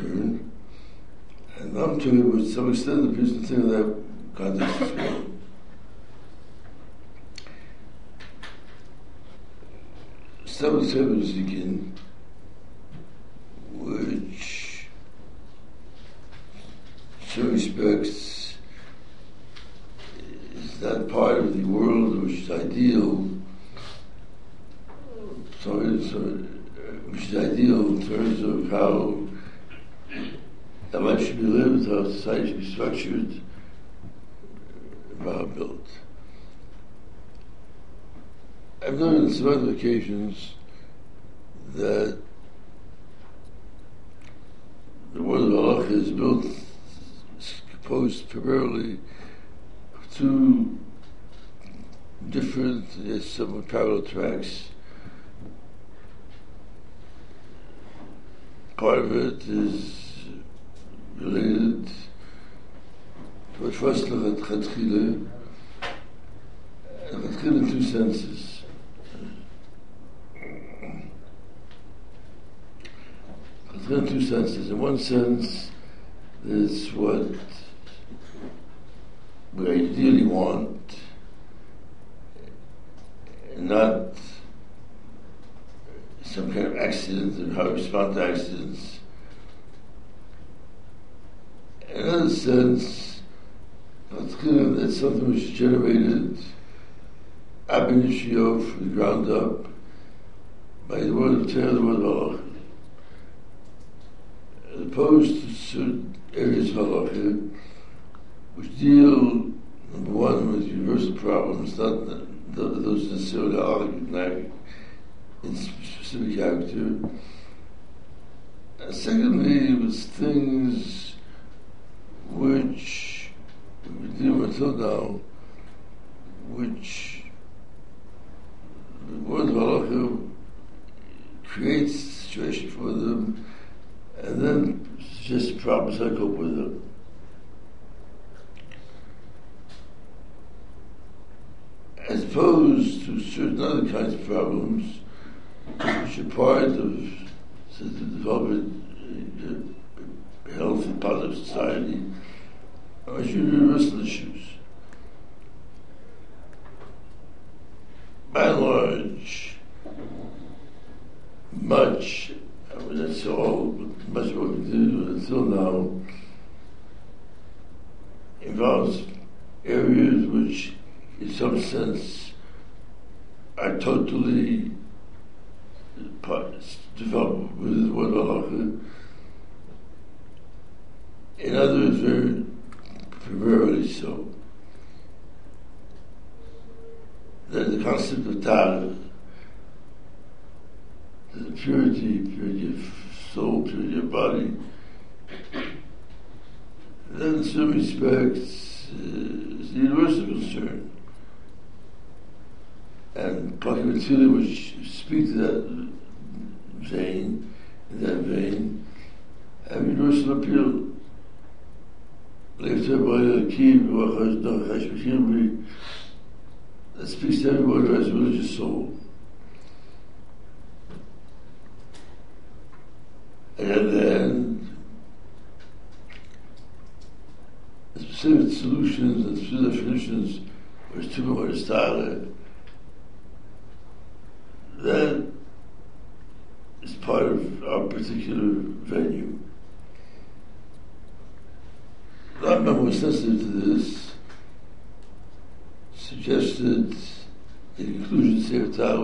turned, and Ram took to some extent the priest considered that context as well. Seven seven is again Occasions. sense, is what we ideally want, not some kind of accident and how we respond to accidents. In another sense, that's something which is generated ab initio from the ground up part of society as universal issues. By and large, much, I mean, that's all, much work to until now involves areas which, in some sense,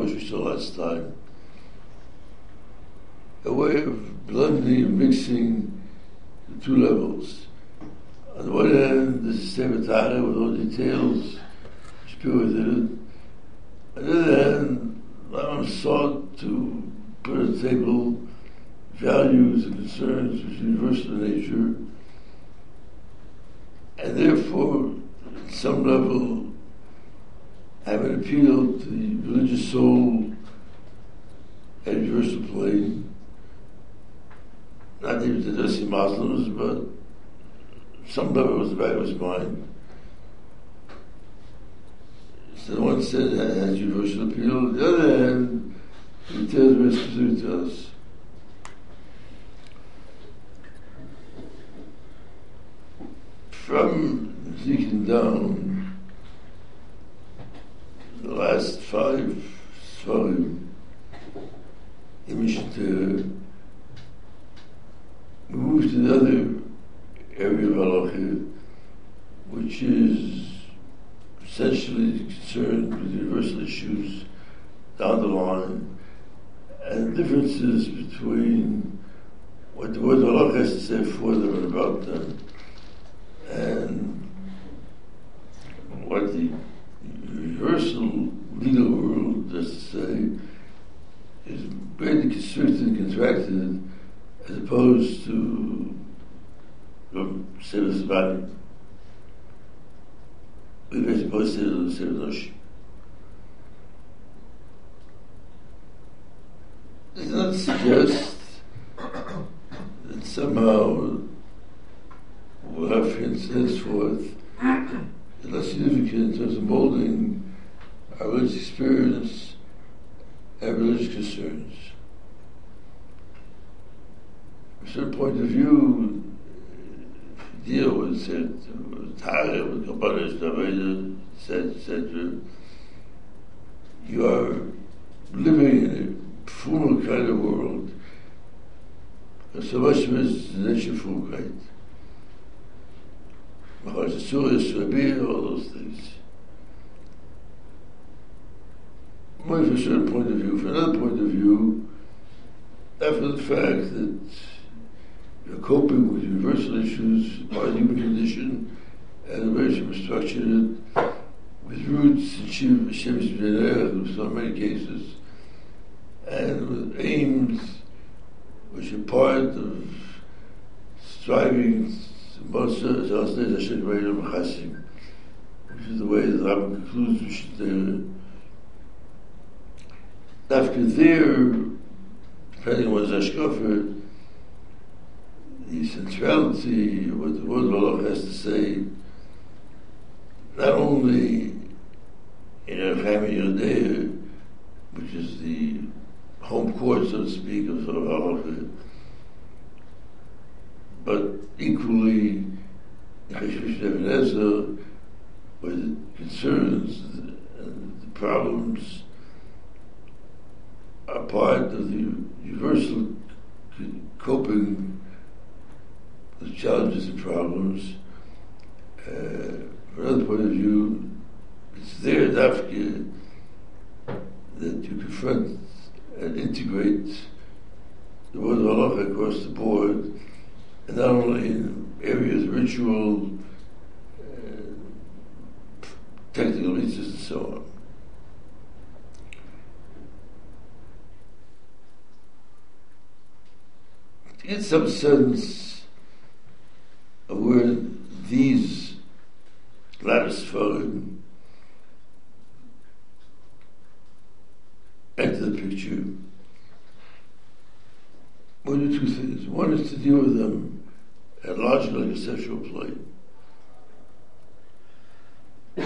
what we saw last time. A way of blending and mixing the two levels. On the one hand, the system with all details, spirit within. it. On the other hand, Lama sought to put on the table values and concerns which are universal in nature Kabbalah, Staveda, etc., etc., you are living in a formal kind of world. So much is nature Fulbright. Maharaja Surya, Surabhi, all those things. Well, from a certain point of view, from another point of view, after the fact that you're coping with universal issues by the human condition and the way it's structured with roots in Shiv, Shiv's in so many cases, and with aims which are part of striving of the Hashem Chasim, which is the way the Rambam concludes which the after there, depending on what Zashkofer, the centrality what the word Allah has to say, not only in our family Yodea, which is the home court, so to speak, of Halacha, but equally in Cheshvish Nebuchadnezzar, where the concerns and the problems are part of the universal coping with challenges and problems. Uh, from another point of view, it's there, Dafka, that you confront and integrate the word of Allah across the board, and not only in areas of ritual, uh, technical reasons, and so on. In some sense of where these Gladys Foreign enter the picture, one of two things. One is to deal with them at logical and conceptual plane.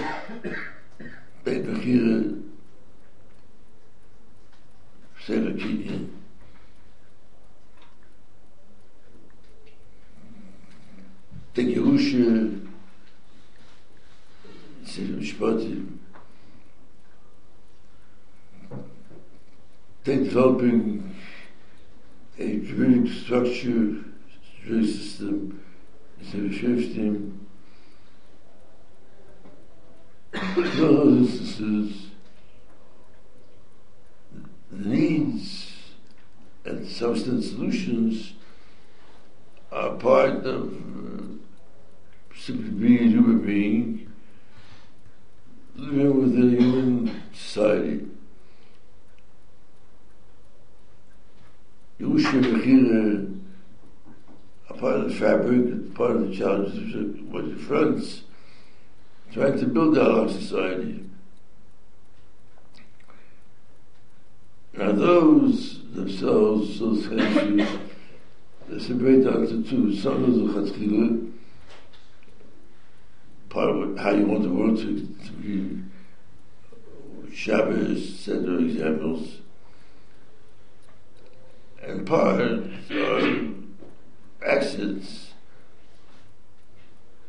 Beit Bechira, Sefer Kinyan, the Yerusha, Mishpatim, take developing a juridic structure, juridic system, Sefer Shoftim, in all those instances, the needs and substance solutions are part of uh, simply being a human being, living within human society. you Yerusha Mechira, a part of the fabric, part of the challenges was the friends trying to build our society. Now those themselves, those issues, they separate down to two. Some of the chatzkila, part of how you want the world to, to be. Shabbos, Seder examples, and part are uh, accidents,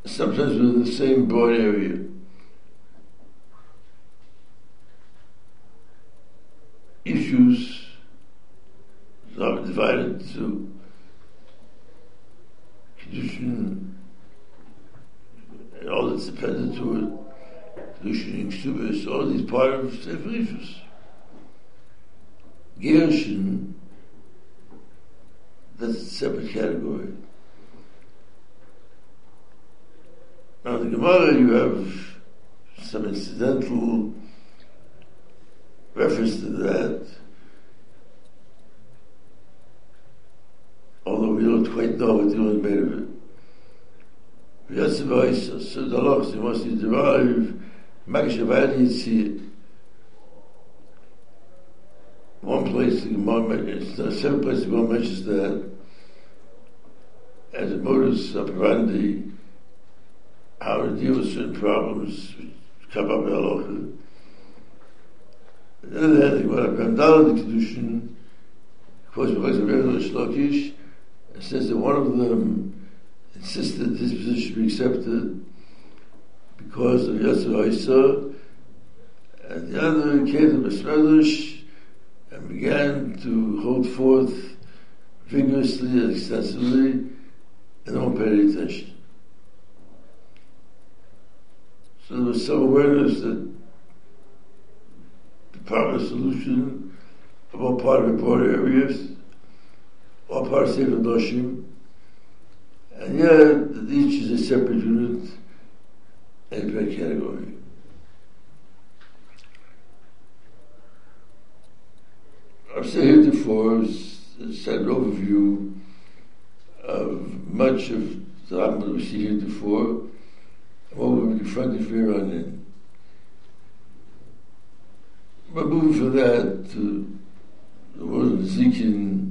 sometimes within the same broad area. Issues are divided into condition all that's dependent to it, conditioning, subis, all these part of Sefer issues. Gershon, that's a separate category. Now, in the Gemara, you have some incidental reference to that, although we don't quite know what the was made of it. jetzt weiß es, da loch, sie muss die Dwaif, mag ich aber nicht sie. One place, the moment, it's the same place, the moment is that as a modus operandi, how to deal with certain problems come up in Allah. On the other hand, the Gemara comes down in the Kedushin, of course, because of Rehul Shlokish, it says that one of them, insisted his position be accepted because of Yasser Isa, and the other came to Besmelish and began to hold forth vigorously and extensively, and no one paid attention. So there was some awareness that the proper solution of all part of important areas, all part of Sefer Nashim, yet each is a separate unit and a great category. I've said heretofore said an overview of much of the Rambam we see heretofore, what we're confronted here on it. But moving from that to the word of Ezekiel,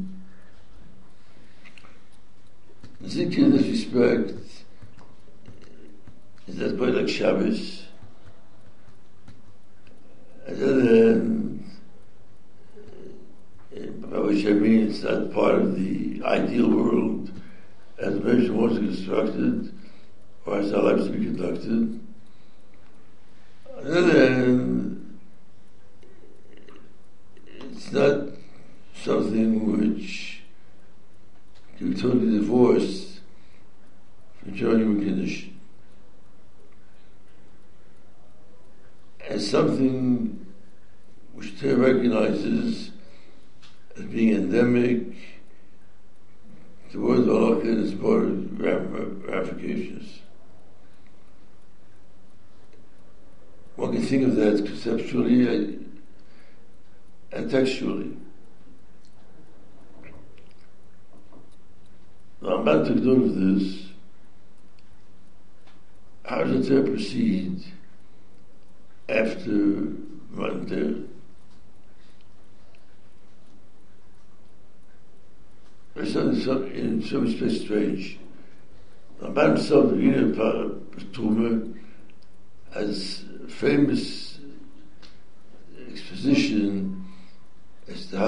Ezekiel in this respect is that boy like Shabbos, and then by which I mean it's not part of the ideal world as measure was constructed or as our lives to be conducted. On the other hand, it's not something which can be totally divorced from genuine condition. As something which Torah recognizes as being endemic towards Allah and its ramifications. One can think of that conceptually and textually. Now, I'm about to of this. How does it proceed after Monday? There's something in some respects strange. Ramban himself, the Wiener Tume, has famous exposition as the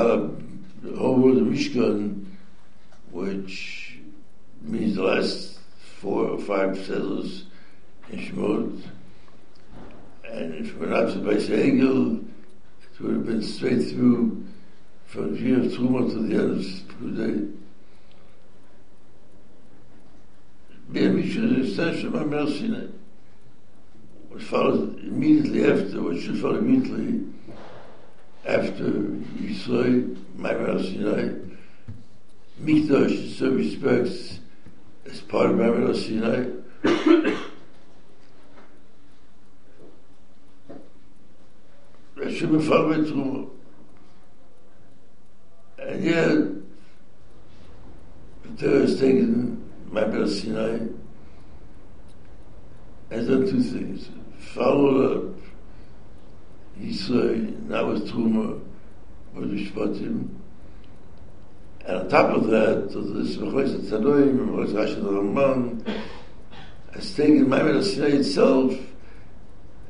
whole world of Mishkan, which means the last four or five settlers in Shemot, and if we're not by Hegel, it would have been straight through from the year of Truma to the end of Pekudei. Being Mishkan is an extension of Mel Sinai. What follows immediately after, what should follow immediately after Yisrael, Maimar Sinai, Mikdash, in some respects, is part of the city I should be far and yet the terrorist thing in my bed Sinai has done two things followed up he saw now was true but we spot and on top of that, this Mechois Tzanoim, Mechois Rashi Ramban, has taken Maimon Sinai itself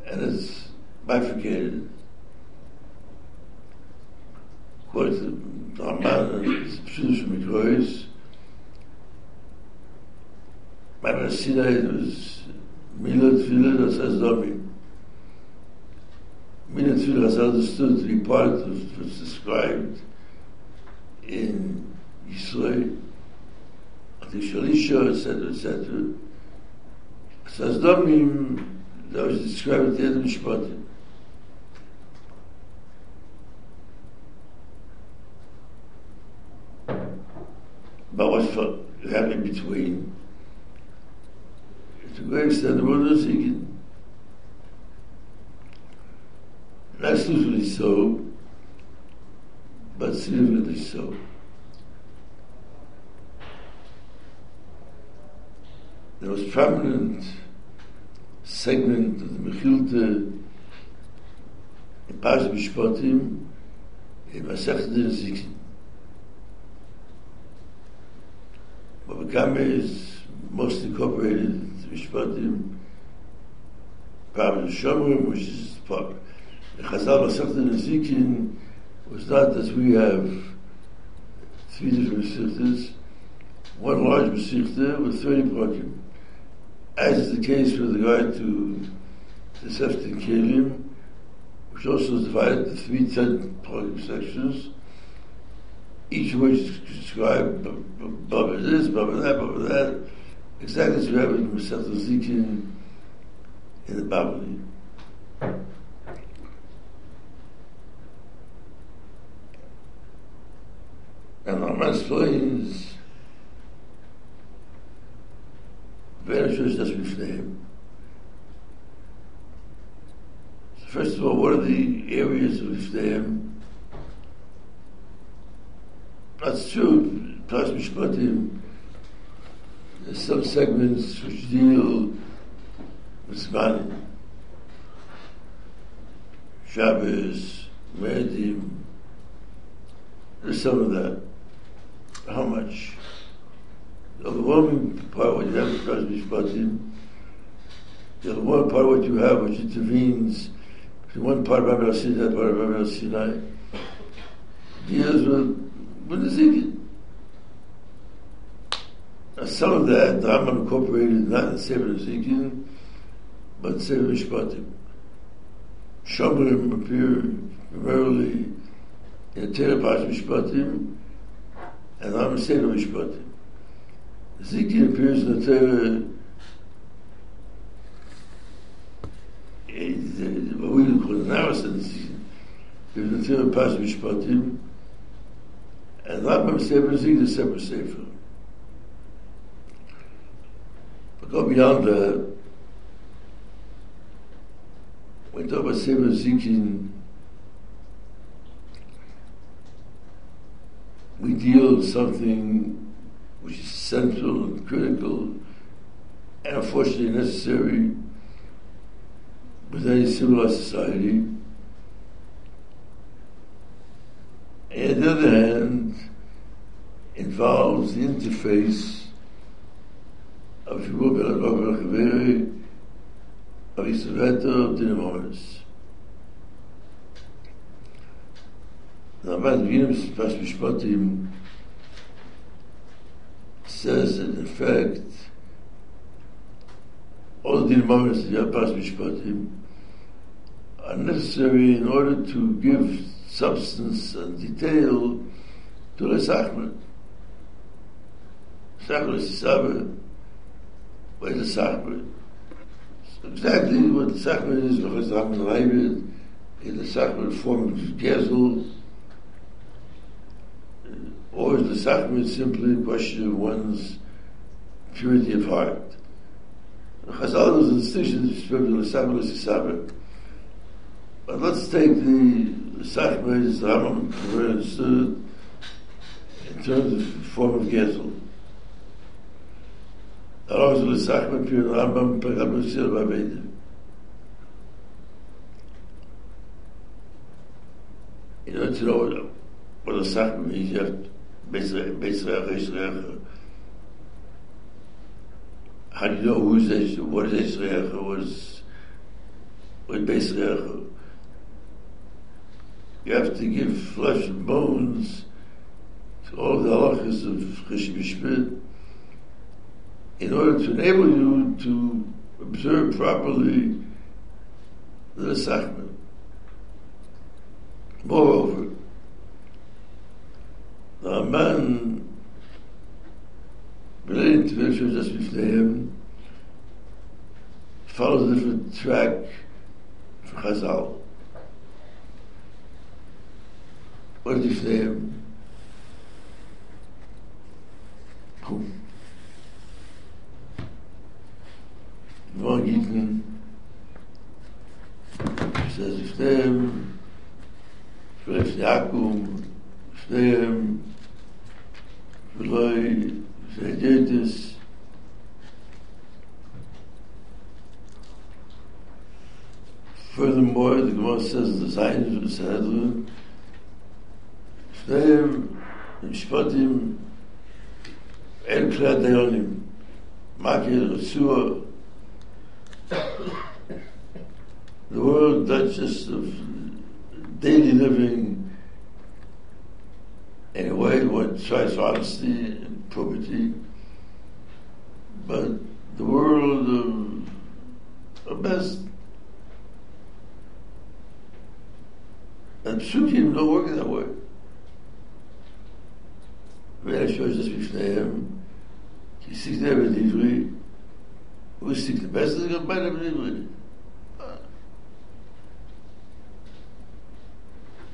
and has bifurcated. According to Ramban and Pshush Mechois, Maimon Sinai was Milat Tfilah says Domi. Milat Tfilah is understood to be part of what's described in Yisrael, the Shalisha, etc., etc. Says Domim, that was described at the end of Mishpatim. But what's happening between? To a great extent, the world is seeking. Not exclusively so, but significantly so. The most prominent segment of the Mechilte in Paz Mishpatim in Masech Din Zikin. Baba Kame is most incorporated into Mishpatim Paz Shomrim, which is part the Chazal Masech was not that we have three different Masechtas, one large Masechta with 30 Prakim. As is the case with regard to the Sefton Kelim, which also is divided into three 10 Prakim sections, each of which describe Baba this, Baba that, Baba that, exactly as we have in Masechta Zikin in the Babylon. And Rama explains very sure das Bifneim. First of all, what are the areas of Bifneim? That's true, Plus Mishpatim, there's some segments which deal with Zmanim. Shabbos, Medim, there's some of that how much? The overwhelming part what you have is Mishpatim. The overwhelming part what you have, which intervenes between one part of Rabbi Sinai and part of Rabbi Sinai, deals with, the Zikit. Now, some of that, the Rambam incorporated not in Sefer Zikin, but Sefer Mishpatim. Shomrim appear primarily in Terah Mishpatim, And I'm saying משפט. but Zeke appears that uh is a will for thousands if the third pass which but him and I'm saying the same thing the same thing we deal with something which is central and critical and unfortunately necessary with any civilized society. And on the other hand, involves the interface of Shibur Ben Advar Ben Chaveri of Dinamonis. Rabban Vinus Pash Mishpatim says in effect all the moments of Pash Mishpatim are necessary in order to give substance and detail to the Sakhman. Sakhman is the Sabbath. Where is the Sakhman? So exactly what the Sakhman is, the Chesachman Raibid, in the Sakhman form of Gezel, Or is the sachmit simply a question of one's purity of heart? Chazal was a distinction between the Sachmit and the Sachmit. But let's take the Sachmit as the Rambam understood in terms of form of Gezel. Alors je le sac me puis le Rambam par la mesure va bien. You know, to know what a sack means, you have to Beisrach, Eisrach. How do you know who's Eisrach, what is Eisrach, what is, what is Beisrach? You have to give flesh and bones to all the halachas of Cheshib in order to enable you to observe properly the Nesachman. Moreover, Rabban bringt wirfür das Bifleim fallen sie für den Zweck für Chazal. Und die Bifleim kommen. Wo geht denn? Ich sage, die Bifleim für den Jakob, die vielleicht vergeht es. Furthermore, the Gemara says the sign of the Sadler, שניהם משפטים אין כלל דיונים, מקל, רצוע. The world, that's just of daily living, in a way what tries honesty and probity, but the world of, best. And psukim don't work that way. Wer shows das bifneim, ki sich der livri, wo sich der beste gemeinde livri.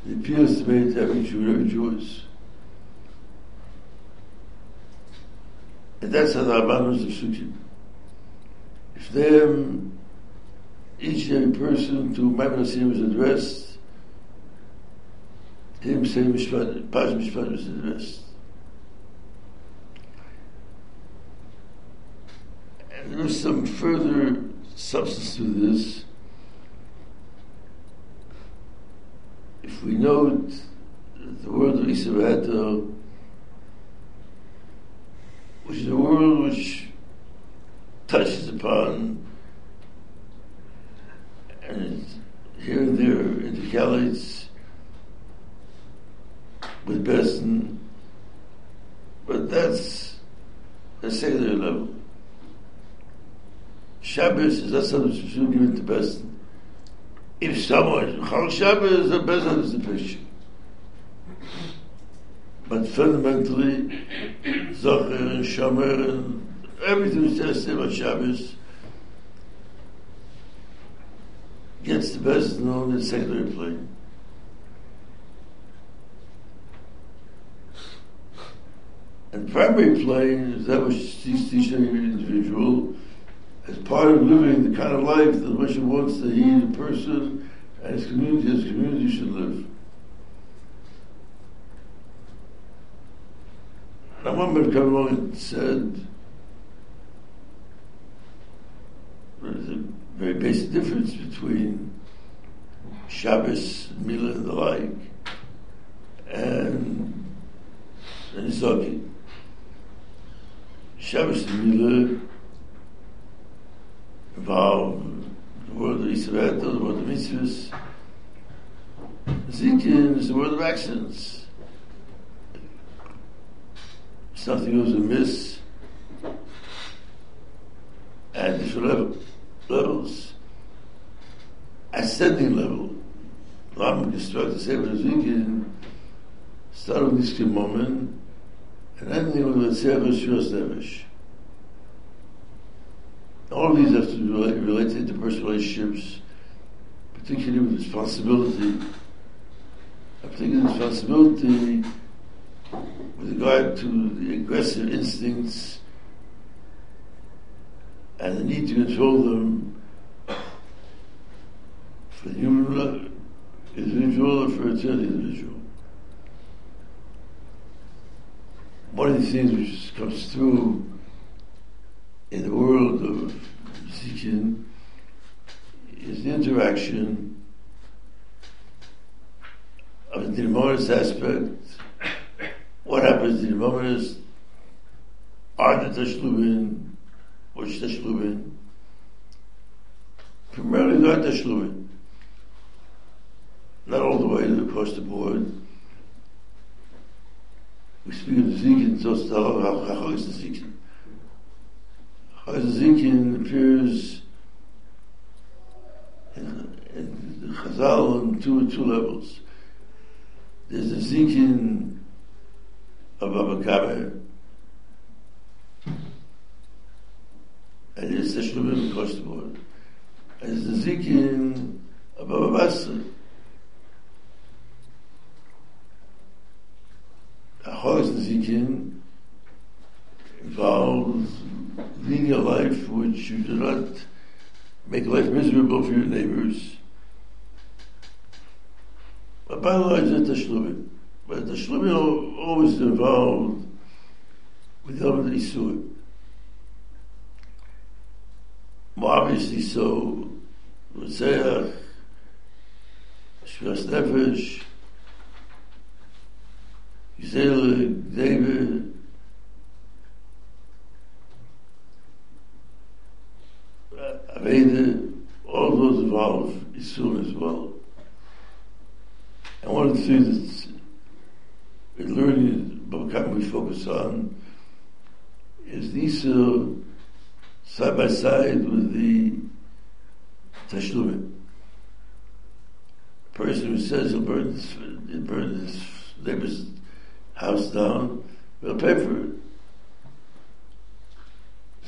It appears to me to every Jew, every Jew that's how the Rabbanos of Sukkim. If them, each and every person to Maimon Hashem was addressed, him saying Mishpat, Paz Mishpat was addressed. And there is some further substance to this. if we note the word of Israel, which is a word which touches upon and here and there intercalates with person, but that's a secondary level. Shabbos is not something which is given to person if someone Chol Shabbos the best is the picture. But fundamentally, Zocher and Shomer and everything is just about Shabbos gets the best known in secondary plane. And primary plane is that which sees each individual as part of living the kind of life that Moshe wants that he, the person, and his community, his community should live. Came along and said, there's a very basic difference between Shabbos, Mila, and the like, and, and Zogi. Shabbos and Mila involve the word of Israel, the word of mitzvahs. Zikin is the word of actions. Something goes amiss at different level, levels. Ascending level. Rambam constructs the Sefer Zikin, start with this moment, and ending with the Sefer Shmiras Nefesh. All these have to be related to personal relationships, particularly with responsibility, I particularly responsibility with regard to the aggressive instincts and the need to control them for the human individual or for eternity individual. One of the things which comes through in the world of Zikin is the interaction of the Dilmoris aspect. What happens in Dilmoris? Are the Tashlumin, which Tashlumin? Primarily not Tashlumin. Not all the way across the board. We speak of the Zikin, so how is the Zikin appears in, the Chazal on two, two levels. There's a Zikin aber bekabe Es ist der Schlumme im Kostbol. Es ist der Sikin, aber was? Der Holz der Sikin war living a life which you do not make life miserable for your neighbors. But by and large, that's the Shlumme. But the Shlomo always involved with Yom Nisui. Obviously so, Mosaic, Shvast Nefesh, Gzele, David, focus on is the Isur side by side with the Tashlumim. Person who says he'll burn his, he'll burn his neighbor's house down, will pay for it.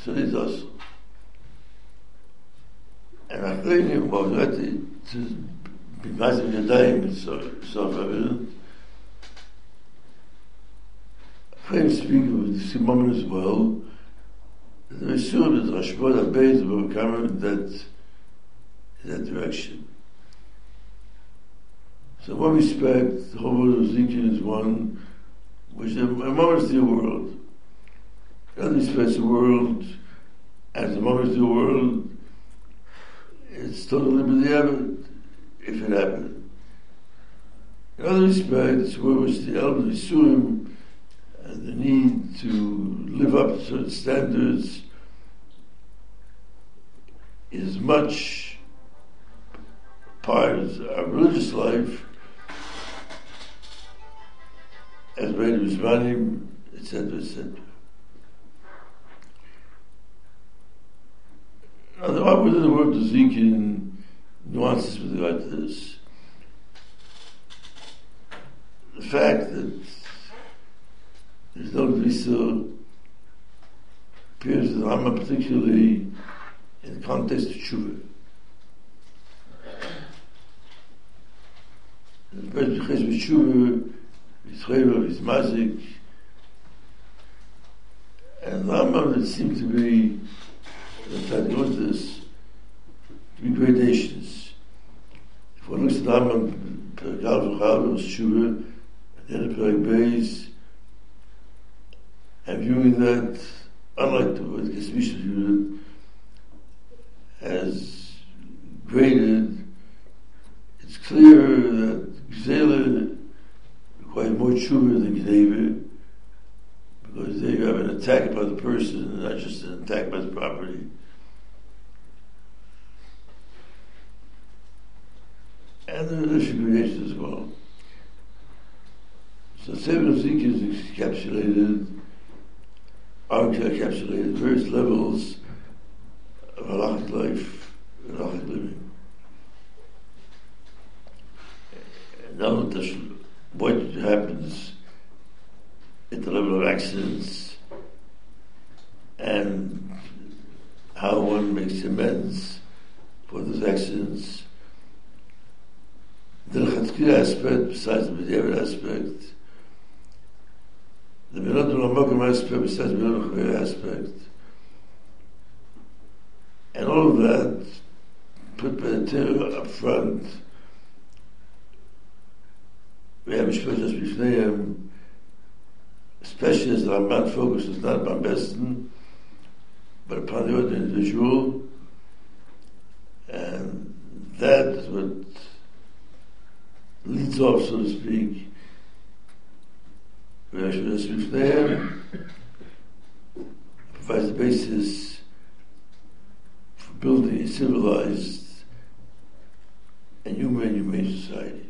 So he does. And I think him ready to be massive yadayim so evident. Frame speaking with the Simon as well, the sure that Rashbod Abayz will come in that, in that direction. So in one respect, the whole world of Ezekiel is one which the moment the world. Other respects, the world, as the moment the world, it's totally believable if it happened. In other respects, where was the elderly suing and the need to live up to certain standards is much part of our religious life as was running, etc., etc. Now, there are within the word Ezekiel nuances with regard to this. The fact that is dog this uh, appears that I'm particularly in context of tshuva. The person who has tshuva is chayva, is mazik, and Rambam it seems to be that I noticed this three gradations. And viewing that, unlike the way the Kesef Mishneh viewed it, as graded, it's clear that Gzela requires more tshuva than Gneva, because there you have an attack by the person, not just an attack by the property. And there are gradations as well. So seven Zik is encapsulated, are encapsulated at various levels of halachic life, halachic living. And now what happens at the level of accidents and how one makes amends for those accidents. The Chatzkir aspect, besides the B'diavad aspect, זה בינות ולמוק עם האספר, בסדר, בינות וחוי האספקט. And all of that, put by the terror up front, we have a shpesh as bifneyem, especially as the Ramban focus not upon Besten, but upon the other individual, and that is what leads off, so to speak, provides the basis for building a civilized and human humane society.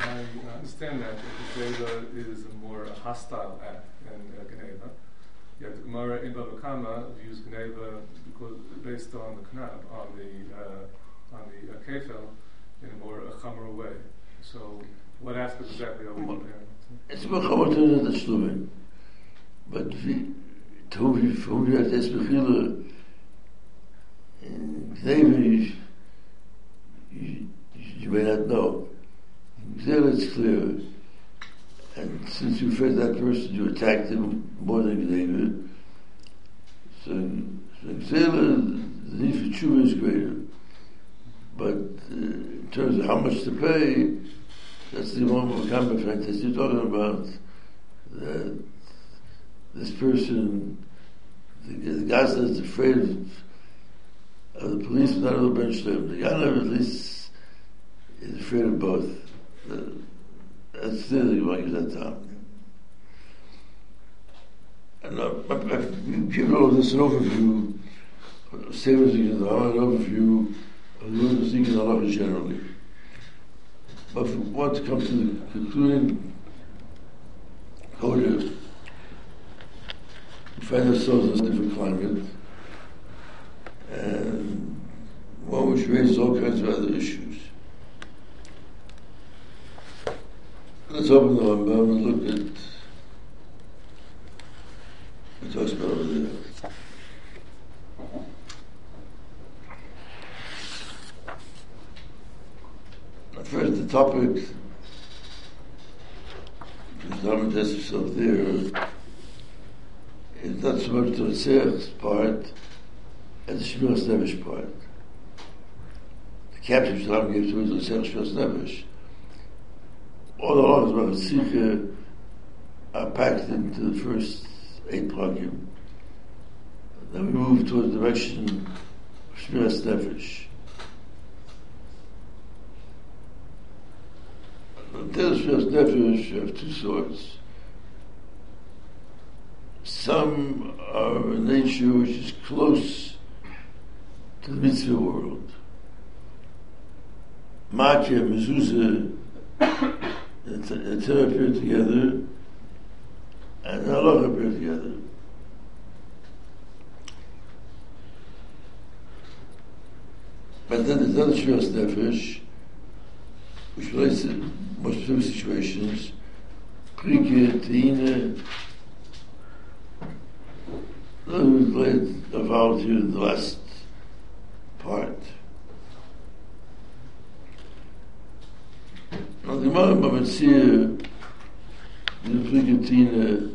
I understand that Zayla is a more hostile act than uh, Geneva. Yet the Gemara in Baba Kamma views Geneva because based on the Knab, on the uh, on the uh, in a more a chamer way. So, what aspect exactly are we comparing? It's more chamer to the Shlumin. But to from wir das Bechile in Geneva, you, you may not know. There it's clear. And since you fed that person, you attacked him more than David. So, so Xela, the need for tshuva is greater. But uh, in terms of how much to pay, that's the one of Kamba Fantasy you're talking about. That this person, the, the guy is afraid of, of the police, not of the bench The Yanav at least is afraid of both. That's the thing about that time. And uh, I've given all this an overview, the an overview of the Lord in Allah generally. But if we want to to the concluding Kodesh, we find ourselves in a different climate, and one which raises all kinds of other issues. Let's open the Rambam and look at what talks over there. First, the topics. Rambam tests himself there, is not so much the Tzer's part as the Shmiras Nefesh part. The caption Rambam gives to the Shmiras Nefesh all the laws about Sikha are packed into the first eight plugin. Then we move towards the direction of Shmiras Nefesh. Until Shmiras Nefesh have two sorts. Some are a nature which is close to the mitzvah world. Maakeh, mezuzah, the Torah appear together and Allah appear together. But then there's other Shmiras Nefesh, which relates to most specific situations, those relate about here in the last part. Now the Gemara Bavatzir is Frigatina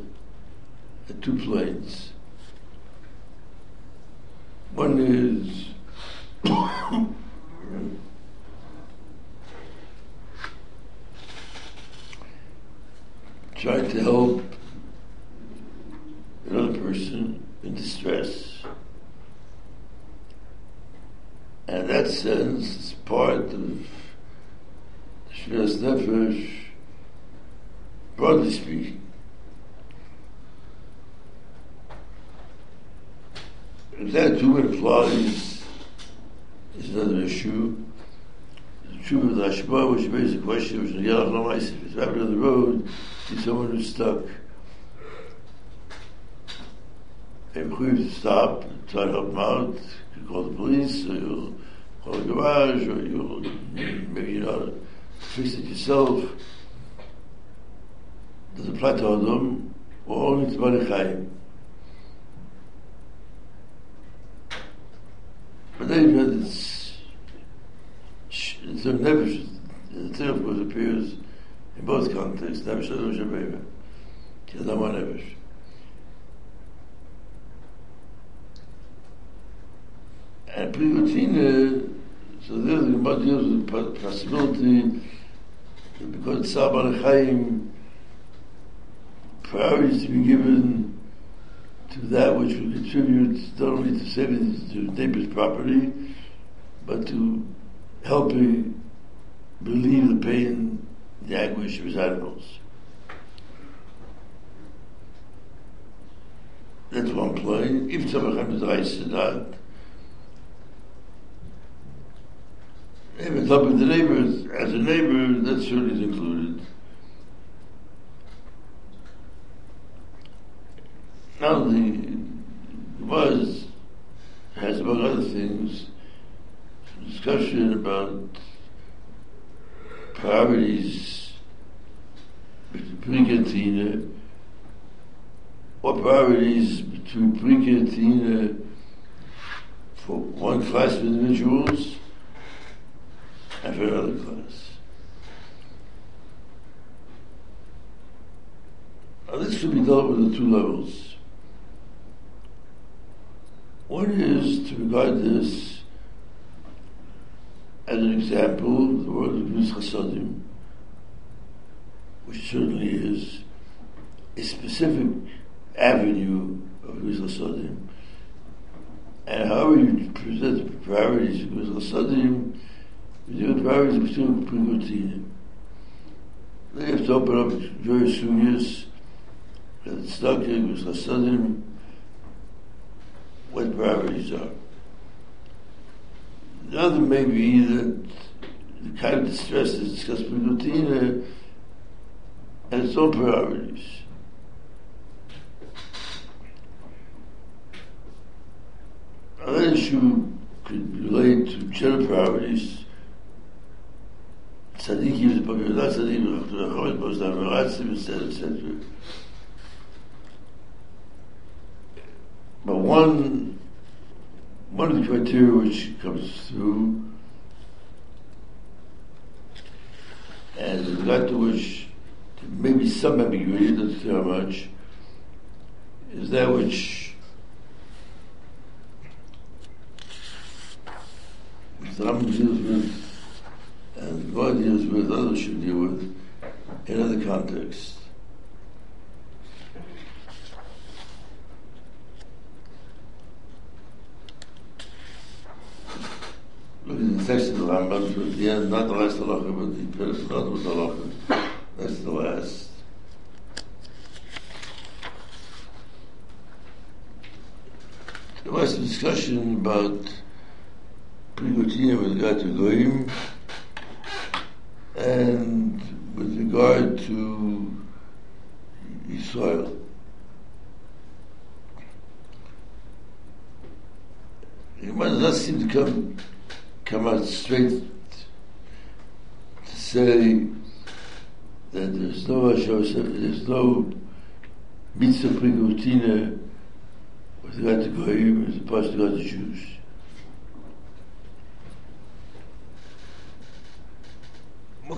at two planes. One is trying to help another person in distress. And that sense is part of Shmiras Nefesh, broadly speaking, if that too applies, is another issue. The truth of the Ashba, which raises the question, which is Yalach Lamais, if it's on the road, see someone who's stuck. And we to stop, try to help him out, you call the police, or you'll call the garage, or you'll, maybe you know, fix it yourself, does apply to Adam or only to Chaim. But then you have this, it's a Nefesh, the thing appears in both contexts, Nefesh Adam Shabeva, ki Adam HaNefesh. And Prigotina, so there the Gemara deals with the possibility because Tzar Chaim priority to be given to that which will contribute not only to saving the neighbor's property, but to helping relieve the pain, the anguish of his animals. That's one point. If Tzemach is right, not. If it's helping the neighbors, as a neighbor, that certainly is included. Now the was has among other things discussion about priorities pre-cantina what priorities between pre-cantina oh, for one class of individuals and for another class. Now this should be dealt with at two levels. One is to regard this as an example, the world of Chasadim, which certainly is a specific avenue of Chasadim. And however you present the priorities of Gnus Chasadim, you priorities between Prigutina. Then you have to open up various sugyas, that stuck in Gnus Chasadim, what priorities are. The other may be that the kind of distress is discussed with Lutina and its own priorities. Another issue could relate to general priorities. Tzaddikim is about not tzaddikim, etc., etc. But one one of the criteria which comes through, and with regard to which maybe some ambiguity, not how much, is that which Islam deals with and God deals with, others should deal with in other contexts. Look at the text of the Rambam towards the end, not the last halacha, but the penultimate halacha. That's the last. There was a discussion about Prigutina with regard to Goyim and with regard to Israel. It does not seem to come come out straight say that there's no there's no mitzvah prigutina with regard to Goyim as opposed to other Jews.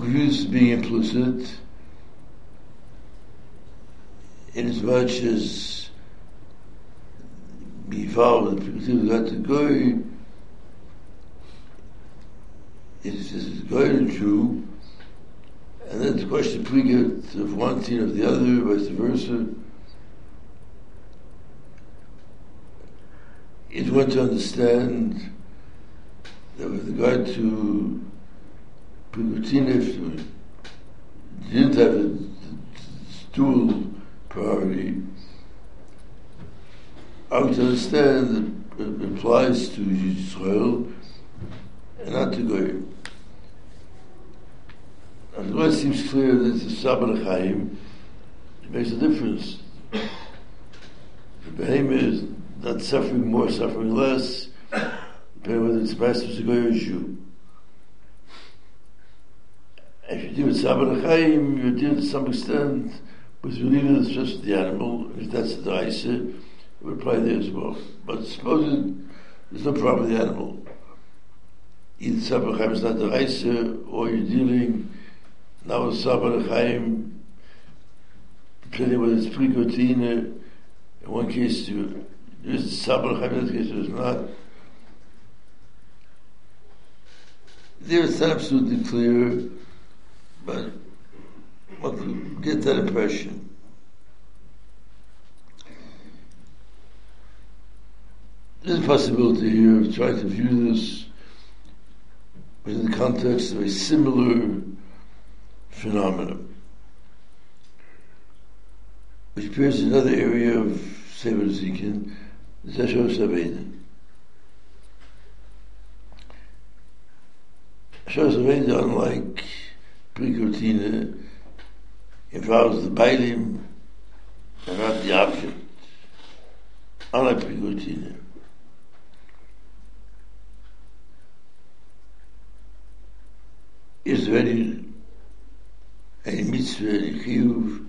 Use being implicit in as much as be involved with prigutina with regard to Goyim it is going to, and then the question pre-get of one team of the other, vice versa. It want to understand that with regard to Prigutina, if you didn't have a dual priority, I would understand that it applies to Israel and not to Goyim. And the seems clear that it's a Sabbath Chaim, it makes a difference. The behemoth is not suffering more, suffering less, depending whether it's master to Goy or Jew. If you deal with Sabbath Chaim, you deal to some extent with relieving the stress of the animal, if that's the Daisa, it would apply there as well. But suppose there's no problem with the animal either Sabbath Chaim is not the Reise, or you're dealing now Sabbath Chaim played with his frigotine. In one case, you was Sabbath Chaim, in this case, it not. There is absolutely clear, but one get that impression. There's a possibility here of trying to view this within the context of a similar phenomenon, which appears in another area of Sefer Zikin, the Zeshov Sabena. Shows Sabena, unlike Prikotina, involves the Bailim and not the object, unlike Prikotina. is very a mitzvah, chiyuv,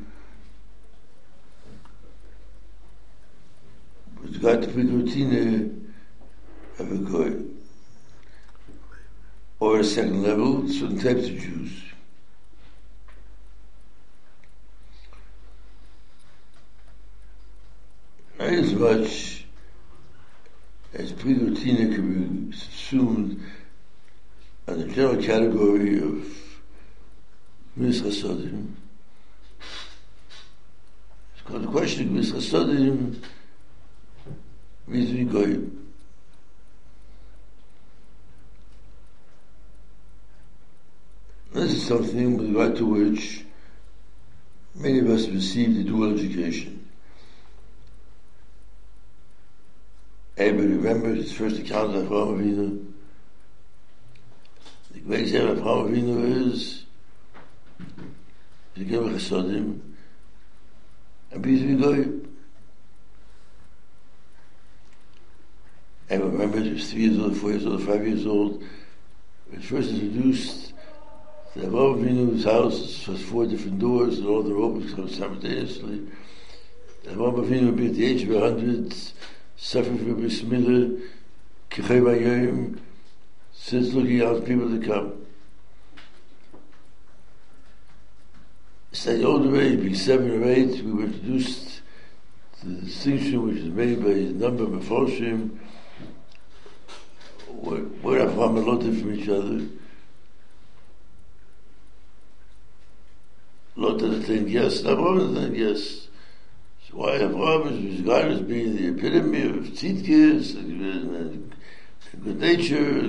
regard to the routine of a goy, or a second level, certain types of Jews. As much as pre-routine can be subsumed and the general category of Gmis Chasodim. It's called the question of Gmis Chasodim vis-a-vis Goyim. This is something with regard to which many of us received a dual education. Everybody remembers his first account of Avraham Avinu, the great Zeh of Avraham Avinu is to give a chesodim and be to go. I remember he was three years old, four years old, five years old. When first introduced the Avraham Avinu's house was four different doors and all the ropes come simultaneously. The Avraham Avinu would be at the age since looking out people to come. Study older age, being seven or eight, we were introduced to the distinction which is made by a number of Mefoshim, where, where Avraham are loted from each other. Lot of the thing, yes, Avraham is the thing, yes. So why Avraham is regarded as being the epitome of tzidkis and, and good nature,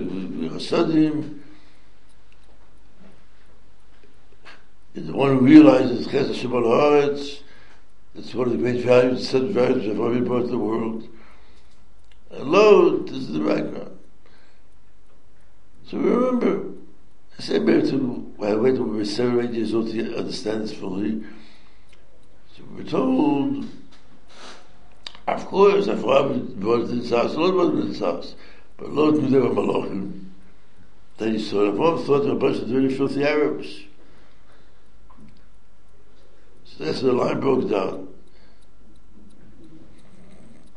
Is the one who realizes Chesed Shebal Haaretz. It's one of the great values, set values of every part of the world. And lo, this is the background. So remember, I say better to, I wait till we seven eight years old to understand this fully. So we're told, of course, Avraham was in his house, Lot was in his house. But Lot knew they were Malachim. Then he saw Avraham thought they were a bunch of very filthy Arabs. Where the line broke down.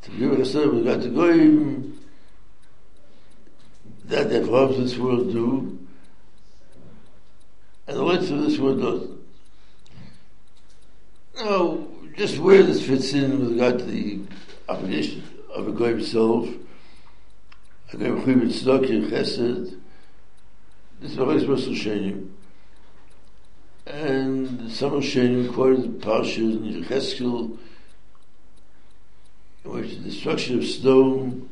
To give it a story, we got to go in that the of this world do, and the lights of this world doesn't. Now, just where this fits in with regard to the obligation of a guy himself, a guy who with tzedakah, chesed, this is a very special shenim. And some of shenim quoted parshas in Yecheskel, in which the destruction of stone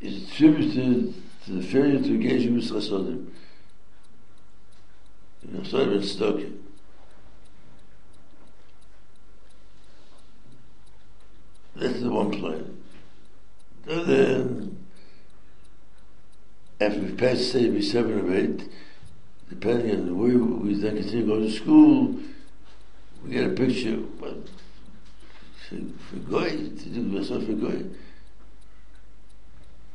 is attributed to the failure to engage in Mitzvah Chasodim. In Chasodim and tzedakah. That's the one plan. And then, after we pass, say, be seven or eight, depending on where we then continue to go to school, we get a picture, but for, Goy, to do myself for going,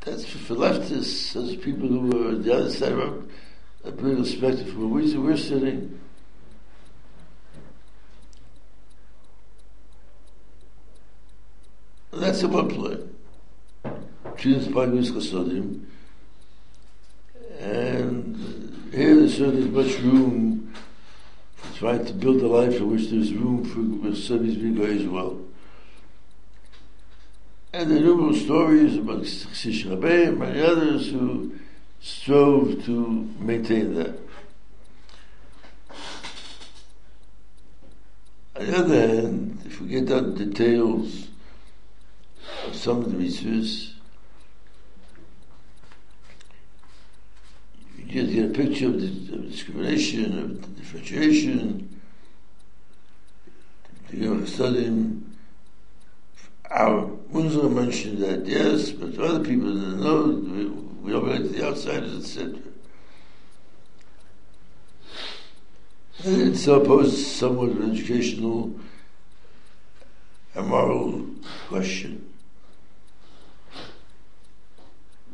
That's for, leftists, those people who are on the other side of a political spectrum from where we're sitting. That's a one play. Students by Chasodim. And here there's certainly much room for trying to build a life in which there's room for studies being as well. And there are numerous stories about Sish Rabbein and many others who strove to maintain that. On the other hand, if we get down to details, of some of the mitzvahs, you get a picture of the of discrimination, of the differentiation. You know, studying our Munzer mentioned that, yes, but to other people didn't know, we, we don't to the outsiders, etc. And it so poses somewhat of an educational and moral question,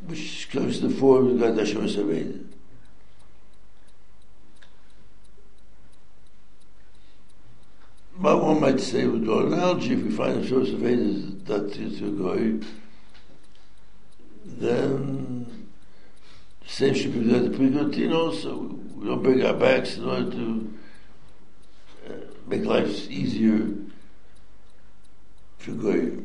which comes to the fore with God Hashem But one might say with the analogy, if we find a source of Vedas that is a goy, then the same should be done to Prigotin also. We don't break our backs in order to uh, make life easier for goy.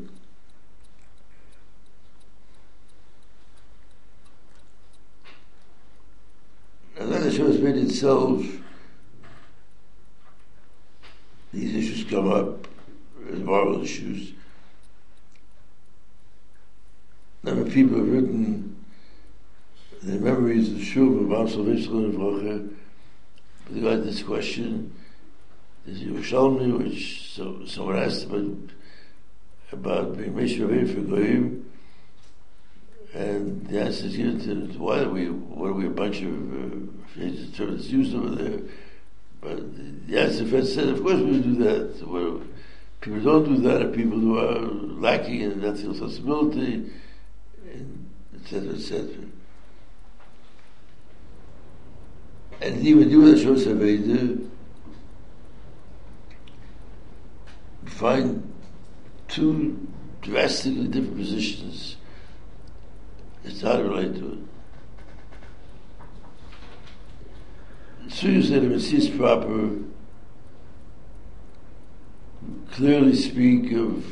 And then the Shos Veda itself these issues come up as moral issues. Number people have written their memories of Shub of Amsel Vishal and Vroche with regard to this question. There's Yerushalmi, which so, someone asked about about being Meshra for Goyim, and the answer is given to why are we what are we a bunch of uh, terms used over there? But the answer first said, of course we do that. Well, people don't do that are people who are lacking in that sensibility, etc., etc. And even do that shows Aveda, find two drastically different positions. It's hard to relate to it. Sudas that Messias proper clearly speak of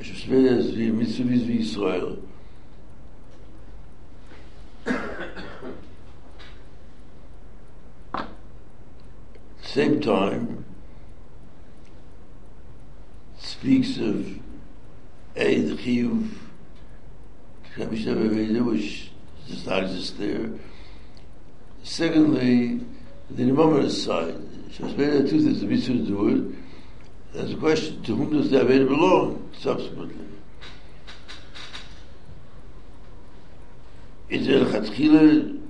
Shespeda as the Mitsuvis Israel. Same time, speaks of A, the Chiyuv, which does not exist there. Secondly, the Nimamer side, Shasbera two things, the mitzvah to do it. There's a question, to whom does the Aveda belong subsequently? Is there a Chatchila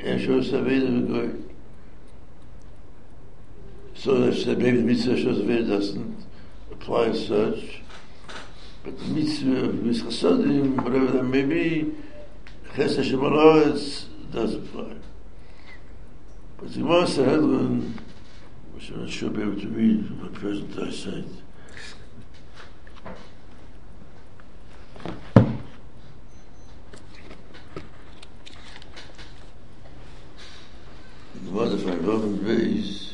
and shows Aveda V'goy? So I said maybe the mitzvah shows Aveda doesn't apply as such, but the mitzvah of Mischasodim, whatever that may be, Ches Hashem does apply. But the Master Hedlin, which I'm not sure I'll able to read from my present eyesight, the Mother Five Robin Bays,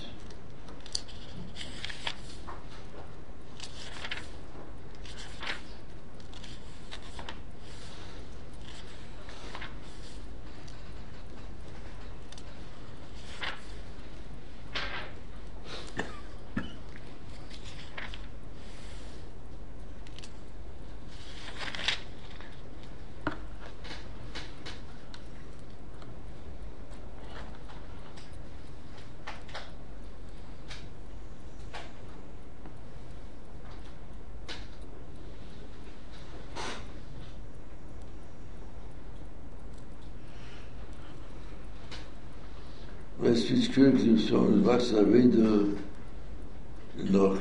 es ist kürzlich so, was da wieder noch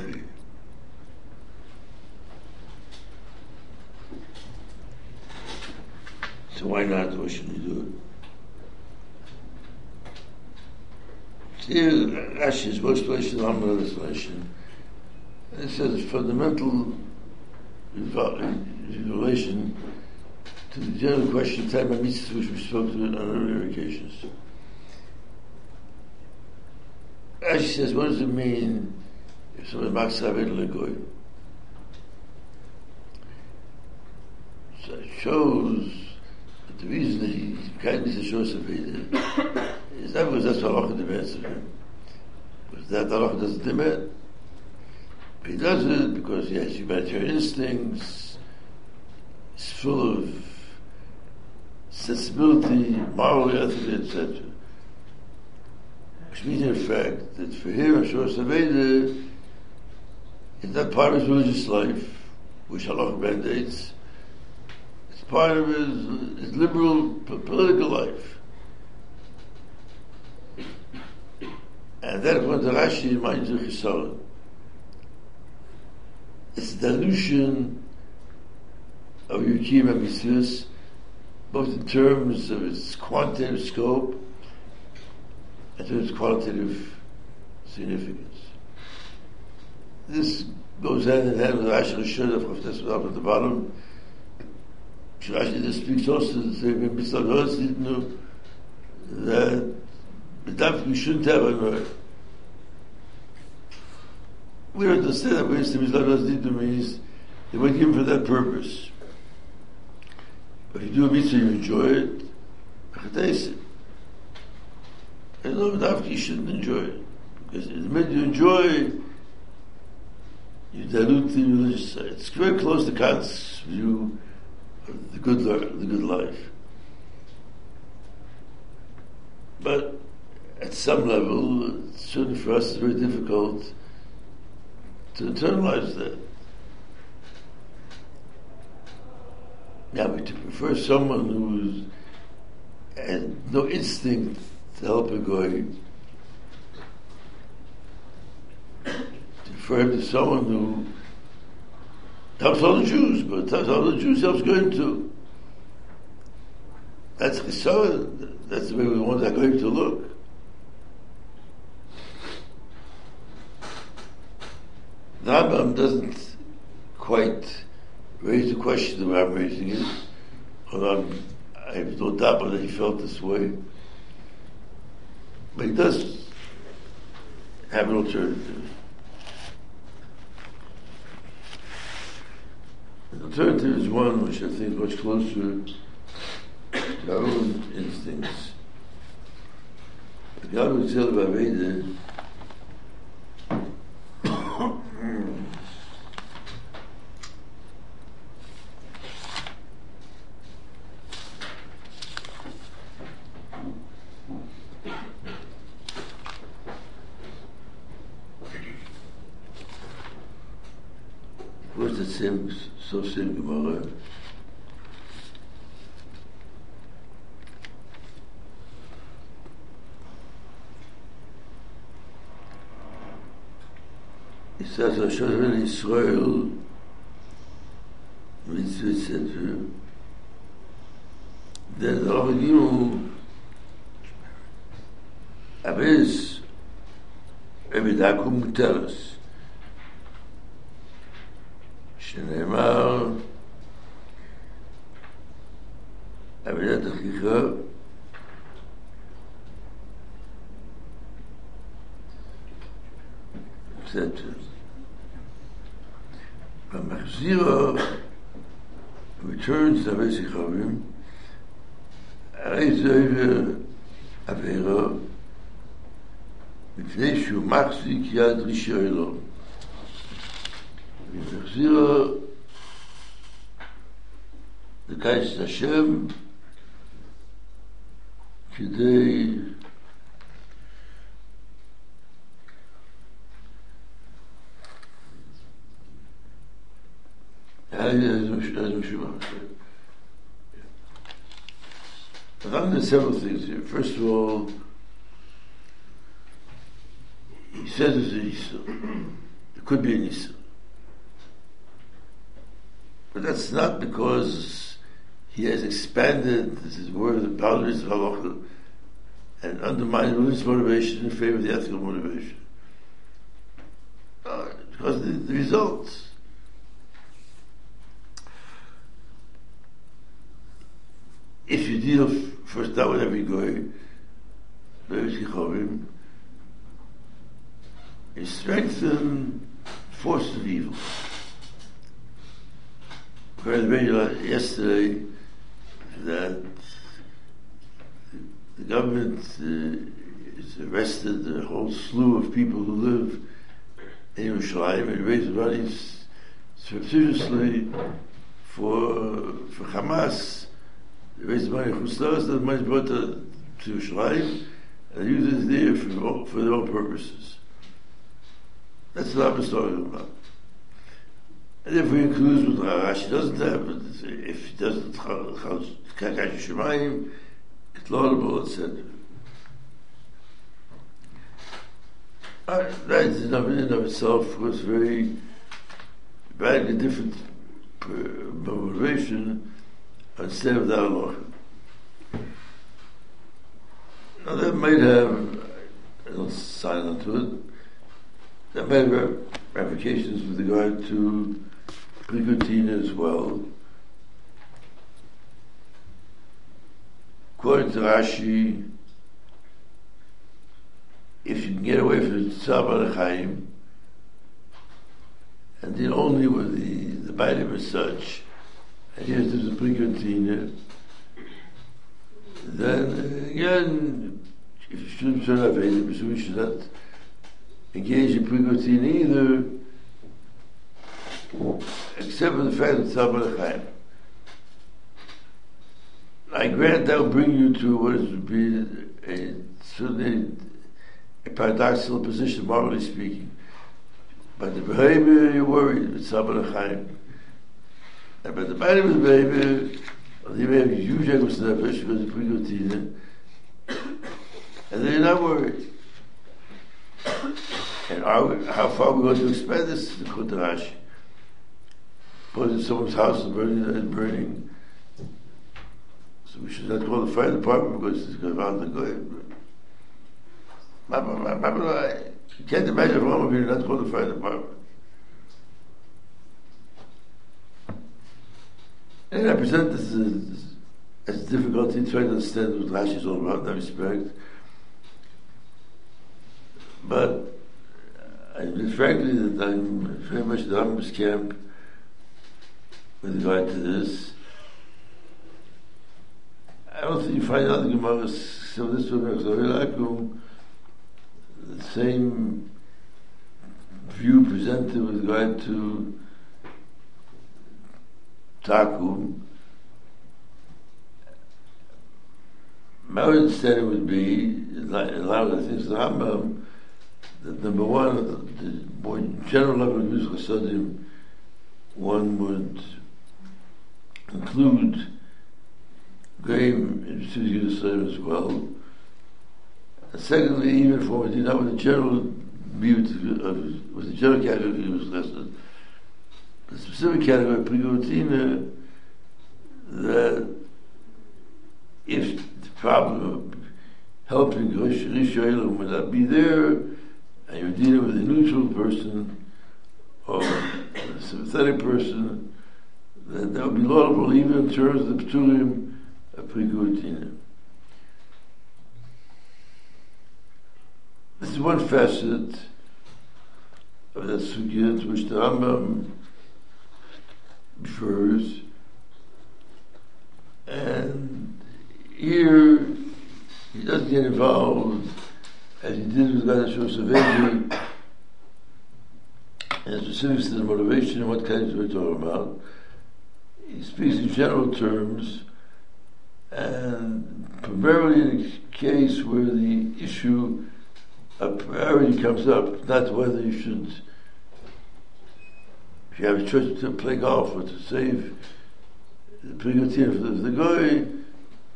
So why not? What should we do? Here, Rashi's most explanation, I'm another explanation. It says fundamental relation to the general question of time of mitzvahs which we spoke to on earlier occasions. Rashi says, what does it mean if somebody makes Aved Legoy? So it shows that the reason he be the shows of is not because that's what Allah demands of him. Because that Allah doesn't demand. Of religious life, which Allah mandates, it's part of his, his liberal political life. And that according to Rashi reminds you Chisaron. It's dilution of your kiyum mitzvahs, both in terms of its quantitative scope and in its qualitative significance. This goes hand in hand with Rashi Rishon of this up at the bottom. Rashi this speaks also to say mitzvah didn't know that we shouldn't have a we don't understand that when Mitzvah means they were given for that purpose. But if you do a mitzvah, you enjoy it, it. And no, Dafki, you shouldn't enjoy it. Because the minute you enjoy, you dilute the religious side. It's very close to Kant's view of the good, the good life. But at some level, certainly for us, it's very difficult to internalize that. Now, we prefer someone who's has no instinct to help a guy, prefer him someone who helps all the Jews, but helps all the Jews helps going to. That's chesed. That's the way we want that guy to look. The doesn't quite raise the question the way I'm raising it, although I have no doubt that he felt this way. But he does have an alternative. The alternative is one which I think much closer to our own instincts. The God would tell about What's the same, so same Gemara? It says, Hashem in Israel, mitzvah, etc. Then the Ravagimu, Abiz, Evidakum Muteres. שנאמר יד רישיונו. מחזירו לקייס השם כדי I think several things here. First of all, he says it's It could be an Issa. But that's not because he has expanded his word, the boundaries of halacha and undermined religious motivation in favor of the ethical motivation. Uh, because the, the results if you deal first down with every guy, strengthen force of evil. We heard yesterday that the government uh, has arrested a whole slew of people who live in Yerushalayim and raised money surreptitiously for for Hamas, they raise money for stars, the money brought to, to Yerushalayim, and use it there for, for their own purposes. That's what I'm talking about. And if we include what Rashi doesn't have, if he doesn't, Kakash Shemayim, it's laudable, etc. Uh, that in and of itself was very radically different motivation instead of the Allah. Now that might have a little silent to it. That might have ramifications with regard to Prigutina as well. According to Rashi, if you can get away from Tzab Chaim, and then only with the, the Bailim as such, and here's the Prigutina, then again, if you shouldn't turn up so we should not engage in Prigutina either, except for the fact that Tzab Chaim. I grant that will bring you to what would be a certainly a paradoxical position, morally speaking. But the behavior you're worried with Sabbath Chaim. And but the body of the behavior, you may have huge egos nefesh because of Prigotina, and then you're not worried. How far we going to expand this? The Kutarashi. Suppose someone's house is burning, and burning. So we should not call the fire department because it's going around the goyim. Uh, you can't imagine a woman being not called the fire department. And I present this as, as difficulty trying to understand what Rashi is all about that respect. But I admit frankly that I'm very much in the camp with regard to this. I don't think you find out the Gemara so this will the same view presented with regard to Takum. My understanding would be, like a lot of the things that number one, the general level of musical study, one would include game in Suzy as well. Secondly, even for Medina, with the general of, with the general category was listed, the specific category, of Prigotina, that if the problem of helping Rishonim would not be there, and you're dealing with a neutral person or a sympathetic person, that would be laudable even in terms of the Ptulim of Prigotina. This is one facet of that sugya to which the Rambam refers. And here he doesn't get involved as he did with Gadashur Savedi and specifics to the motivation and what kinds we're talking about. He speaks in general terms and primarily in a case where the issue a priority comes up, not whether you should, if you have a choice to play golf or to save the Prigotina for the, the guy,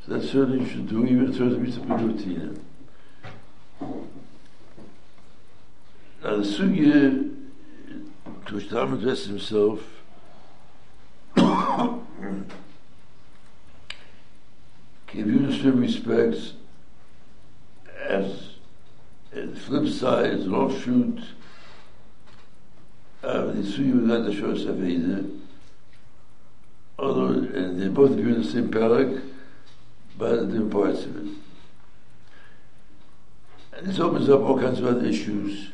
so that certainly you should do, even terms of Mitzvah Prigotina. Now the Sugya to which Tam addressed himself gave you in certain respects as the flip side an offshoot of the Suyu Gat Ashor Saveda. Although, and they both appear in the same parak, but different parts of it. This opens up all kinds of other issues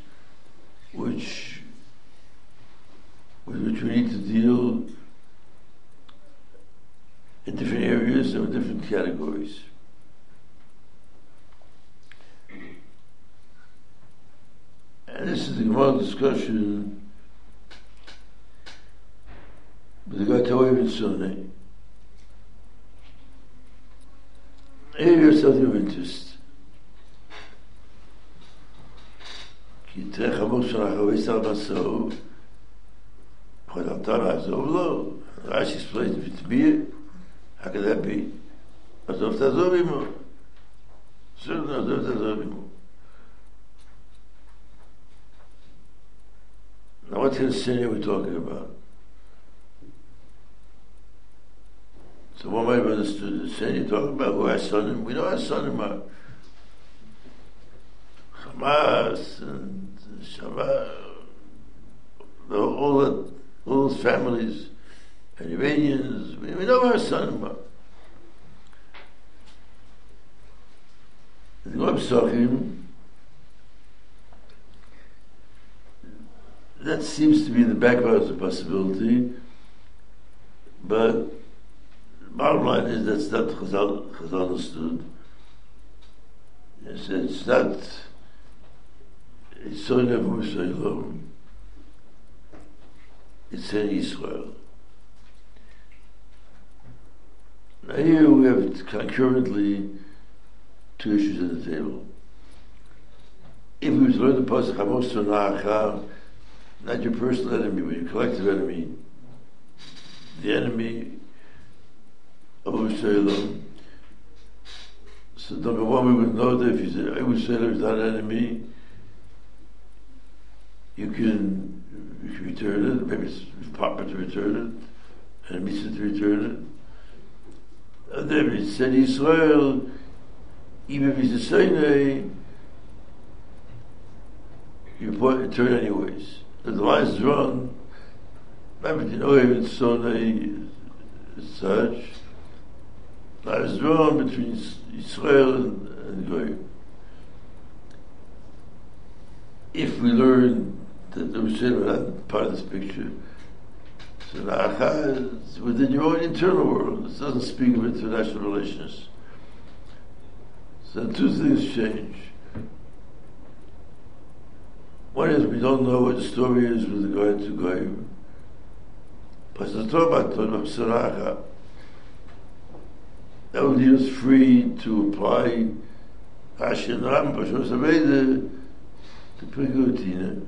which with which we need to deal in different areas with different categories. And this is the Gemara discussion But the guy told him in Sunday. Here is something of interest. כי תראה חמור של אחרי שר בסוף, חודמתה לעזוב לו, רש"י explains if it's beer, how could that be? עזוב תעזוב עמו. עזוב תעזוב עמו. Now what of sin are we talking about? So one might have understood the sin you're talking about who has son we know our son are Hamas and Shabbat, uh, all, the, all those uh, families and Iranians, we, we know our son are. The Pesachim, that seems to be the background of the possibility, but bottom line is that's not Chazal, Chazal understood. It's, it's not it's so never Shalom. It's in Israel. Now here we have concurrently two issues at the table. If we learn the Pasuk Hamos Nacha, not your personal enemy, but your collective enemy, the enemy of Shalom. So number one, we would know that if say Abu Shalom is not an enemy, you can, return it, maybe it's proper to return it, and mitzvah to return it. And then it said Israel, even if he's a Sinai, you put return anyways. If the line is wrong, remember, you know, even Sinai such, line is wrong between Israel and, and Goyim. If we learn Rishonim are not part of this picture, so is within your own internal world. It doesn't speak of international relations. So two things change. One is we don't know what the story is with regard to Goyim. But the Torah Torah that would leave us free to apply Rashi and Rambam, Pashos Aveda, to Prigutina.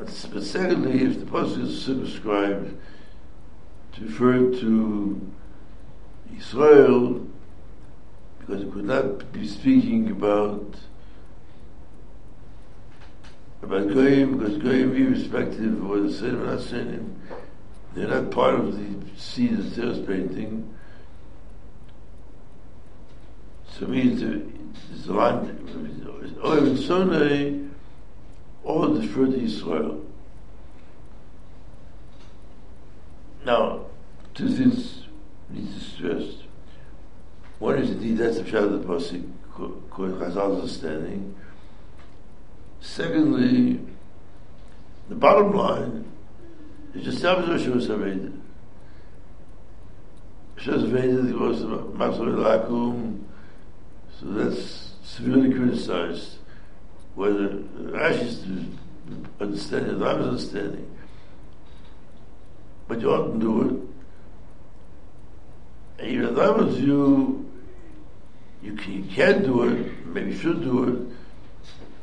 But secondly, if the Pasuk is circumscribed to refer to Israel, because it could not be speaking about about Goyim, because Goyim, irrespective of whether saying or not they're not part of the seed of painting. So it means there's a oh, even Sunday, all to Israel. Now, two things need to stress. One is indeed that's the shadow of the Pasuk, according to Chazal's understanding. Secondly, the bottom line is just establish Rosh Hashanah. Rosh Hashanah goes to Masor Lakum, so that's severely criticized. Whether Rashi's understanding, the Rambam's understanding, but you oughtn't do it. And even Rambam's view, you can, you can do it, maybe should do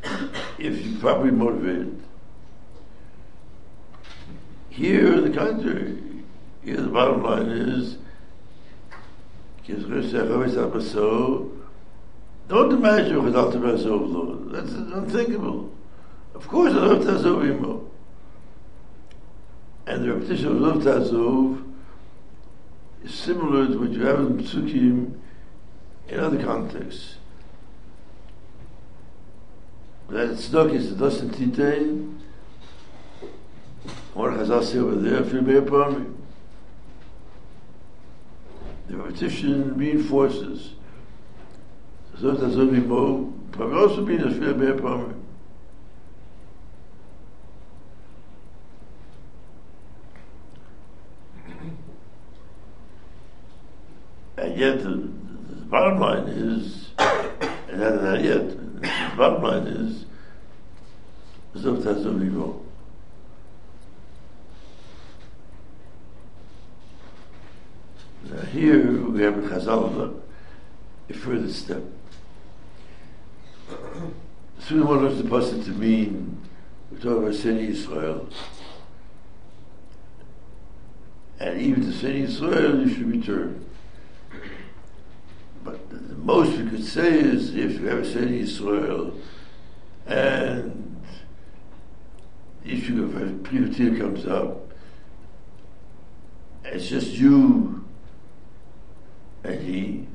it, if you're properly motivated. Here, in the contrary. Here, the bottom line is, don't imagine without the Razov Lord. That's unthinkable. Of course, I love Tazov Imo. And the repetition of Love Tazov is similar to what you have in Psukim in other contexts. That Tzedok is the doesn't titain, or Chazal say over there, feel me upon me. The repetition reinforces. זאת הזאת לימור, פרוס ובין השפיע בי פעמים. And yet, the bottom line is, and not yet, the bottom line is, זאת הזאת לימור. Now here we have a Chazal, a further step. So learns the pasuk to mean we talk about Seni Israel, and even to Seni Israel you should return. But the, most we could say is if you have Seni Israel and the issue of privateer comes up, it's just you and he.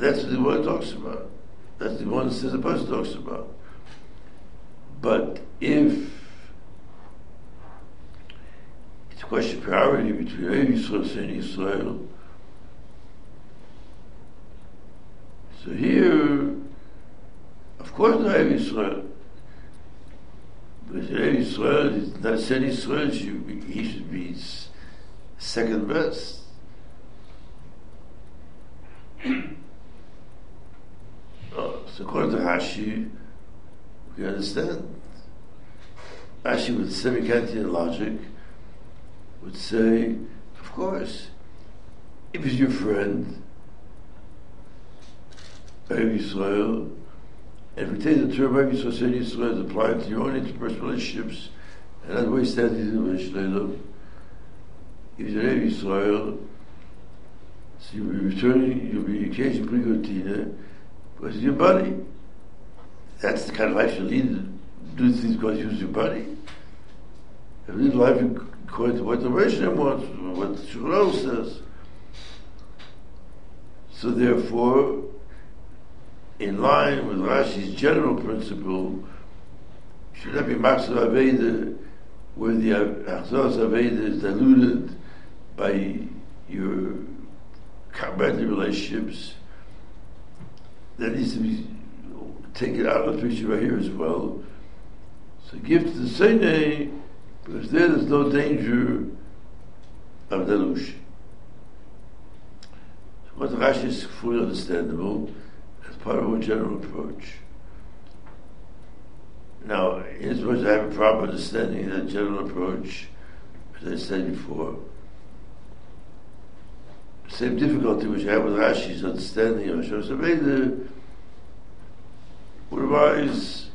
That's what the word talks about. That's the one that says the person talks about. But if it's a question of priority between Yisrael and Israel, so here, of course, not Eretz Yisrael. But Eretz Yisrael is not said Israel, he should be second best. oh, so according to Rashi, we understand. Rashi with semi-Kantian logic would say, of course, if he's your friend, Erev Yisrael, and if we take the term Erev Yisrael, Erev Yisrael is applied to your own interpersonal relationships, and that's why he stands in Shleilim, if you're Erev Yisrael, so you'll be returning, you'll be occasionally bring Tina, because your body. That's the kind of life you lead, do things because you use your body. You live life according to what the Rishon wants, what the Shulal says. So therefore, in line with Rashi's general principle, should not be Maksud Aveda, where the Achzos Aveda is diluted by your combative relationships. That needs to be taken out of the picture right here as well. So give to the Sene, because there there's no danger of delusion. So what Rashi is fully understandable as part of our general approach. Now, here's what I have a proper understanding of that general approach, as I said before. The Same difficulty which I have with Rashi's understanding of Hashem Would arise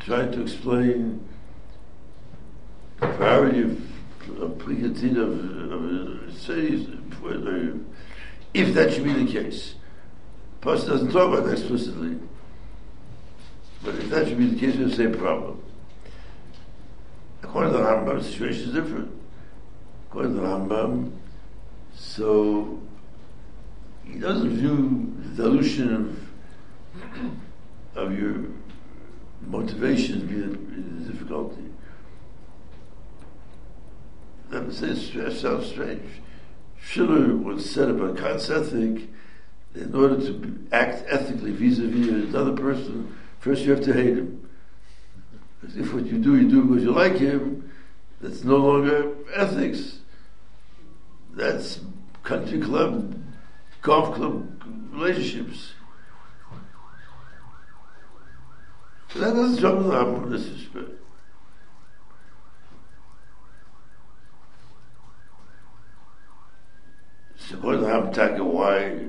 trying to explain the priority of applicative of, of, if that should be the case. The doesn't talk about that explicitly. But if that should be the case, we have the same problem. According to the Rambam, the situation is different. According to the Rambam, so he doesn't view the dilution of of your motivation being a difficulty. That sounds strange. Schiller once said about Kant's ethic, in order to act ethically vis-a-vis another person, first you have to hate him. If what you do, you do because you like him, that's no longer ethics. That's country club, golf club relationships. So that doesn't trouble the Rambam in this respect. So what the Rambam talking why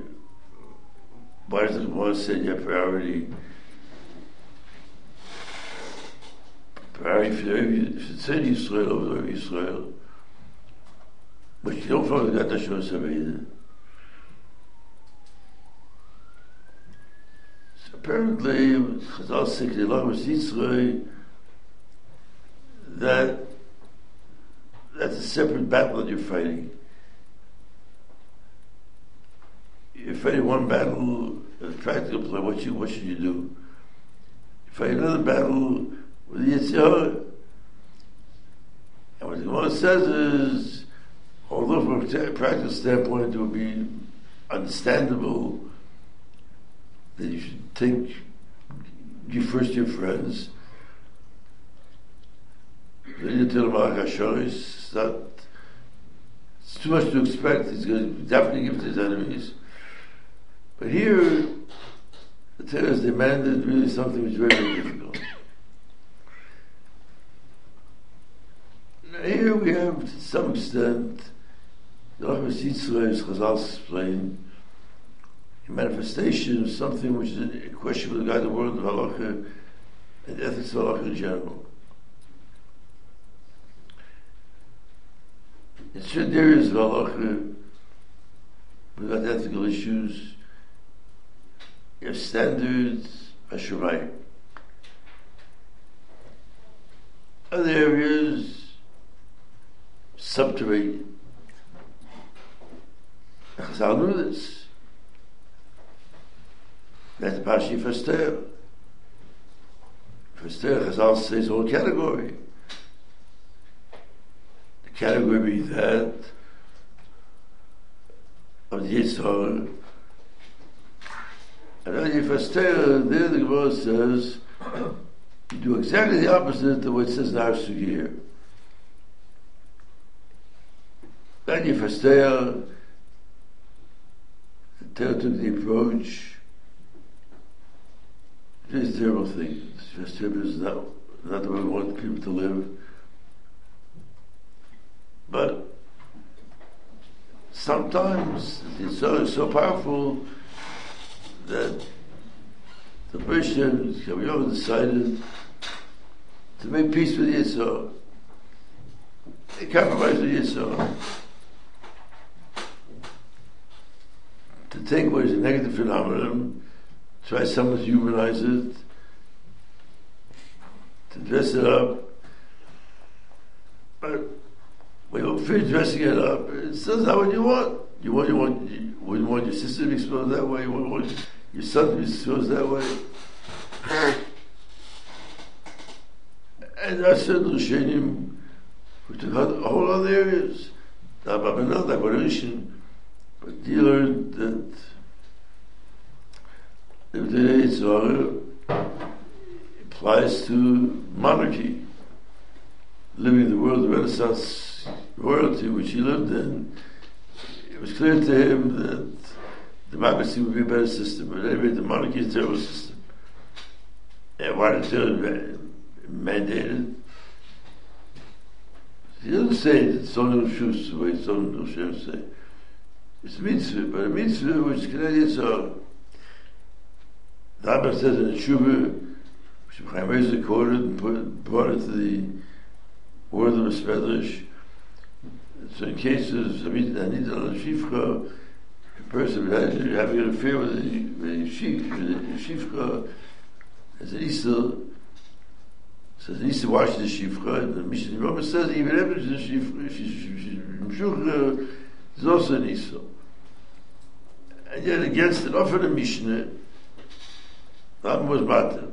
why does the Gemara say your priority. Priority for if it's in Israel over Israel. But you don't forget that Hashem Saveda. Apparently, Chazal was Yitzray, that that's a separate battle that you're fighting. You're fighting one battle, a practical play, what, you, what should you do? You fight another battle with the Yitzhak. And what the Gemara says is, although from a practical standpoint it would be understandable that you should take you first your friends. Then you tell him it's not it's too much to expect he's going to definitely give to his enemies. But here the has demanded really something which is very, very difficult. Now here we have to some extent The Rachmas Yitzchak is Chazal explain a manifestation of something which is a question with the guy the world of halacha and ethics of halacha in general. In certain areas of halacha, without ethical issues, you have standards, Hashemayim. Other areas, subterranean. Chazal knew this. That's Pashi Faster. Faster, Chazal says whole category. The category that of the Yitzhar. And then you Faster, there the Gemara says, you do exactly the opposite of what it says in our Sugya. Then you Faster, the Torah took the approach it's a terrible thing. It's Festivity is not, not the way we want people to live. But sometimes it's so, so powerful that the person all decided to make peace with Yitzhak. They compromise with Yitzhak. To take what is a negative phenomenon try somewhat to humanize it, to dress it up. But when you finish dressing it up, it says not what you want. You want, you want, you, you want your sister to be exposed that way. You want, want your son to be exposed that way. and I said certain Rishonim which took a whole other areas. Not not Barishin, but they learned that the Yitzhar applies to monarchy. Living in the world of Renaissance royalty which he lived in, it was clear to him that democracy would be a better system, but anyway, the monarchy is a terrible system. And why did it mandated? He doesn't say that it's only Shus, the way it's only Hashem say. It's a mitzvah, but a mitzvah which Canadians are the Rebbe says in the Tshuva, which Chaim Rezer quoted and put, brought it to the word of the Medrash. So in cases of Anita Shifcha, a person having an affair with a, with a Shifcha, as an Isel, says an Isel washes the Shifcha, and the Mishnah Roma says even if it's a Shifcha, she's Mshukha, is also an Isel. And yet against it, often a Mishnah, That was Batel.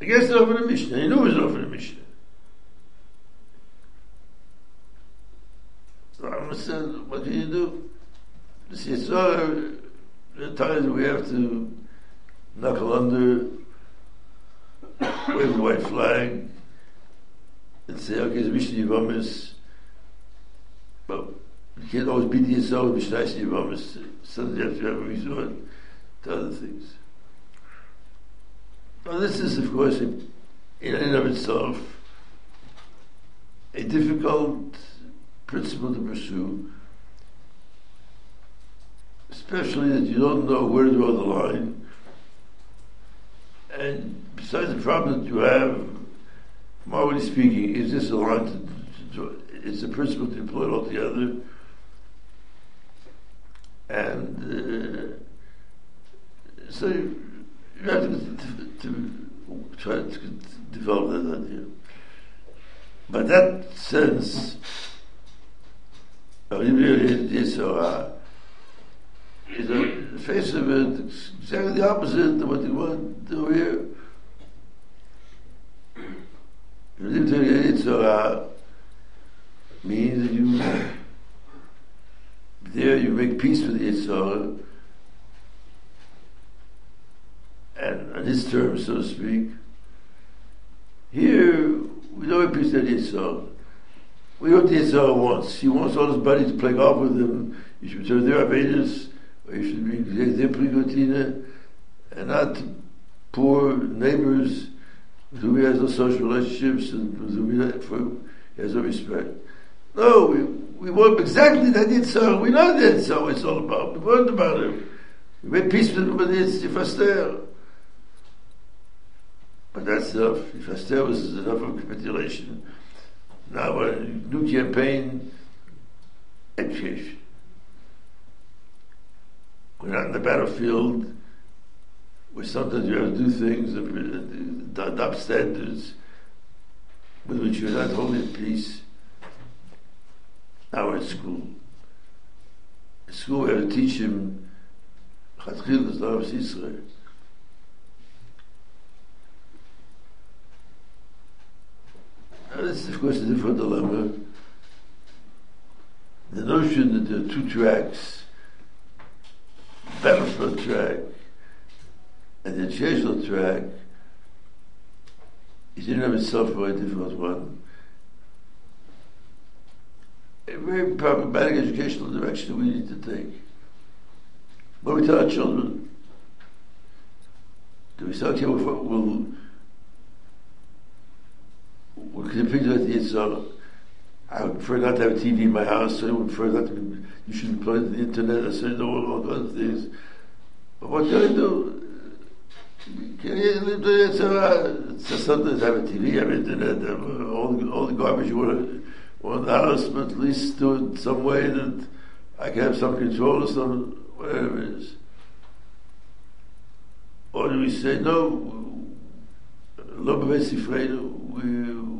I guess it's over the Mishnah. He knew it was over the Mishnah. So I said, what do you do? See, so the times we have to knuckle under, wave the white flag, and say, okay, it's Mishnah Yivamis, but you can't always beat yourself, Mishnah Yivamis, suddenly you have to have a resort to other things. Now this is of course in and of itself a difficult principle to pursue, especially that you don't know where to draw the line. And besides the problem that you have, morally speaking, is this a line to, to, it's a principle to employ altogether. And uh, so have to, to try to develop that idea. But that sense of Yisra is the face of it exactly the opposite of what you want to here. Yitzhara means that you there you make peace with Yitzhara and on his terms, so to speak. Here, we don't appreciate Yitzhak. We know what Yitzhak wants. He wants all his buddies to play golf with him. You should return their Avedis, or you should be their Prigotina, and not poor neighbors with whom he has no social relationships and with whom he has no respect. No, we, we want exactly that Yitzhak. We know that Yitzhak it's all about. We learned about him. We made peace with him, but it's Yifaster. But that's enough. Yifaster was enough of capitulation. Now, a new campaign, education. We're not in the battlefield where sometimes you have to do things adopt standards with which you're not holding peace. Now we're at school. At school we have to teach him Chatchil is Israel. Is of course a different dilemma. The notion that there are two tracks, battlefield track and the educational track, is in and of itself a very difficult one. A very problematic educational direction we need to take. What we tell our children? Do we say, okay, we'll, we'll, to eat so I would prefer not to have a TV in my house, so I would prefer not to be, you should employ the internet, I said, no, all kinds of things. But what can I do? Can you live there? So, so sometimes I have a TV, have internet, have all, the, all the garbage you want, in the house, but at least do it some way that I can have some control or some, whatever it is. Or do we say, no, we,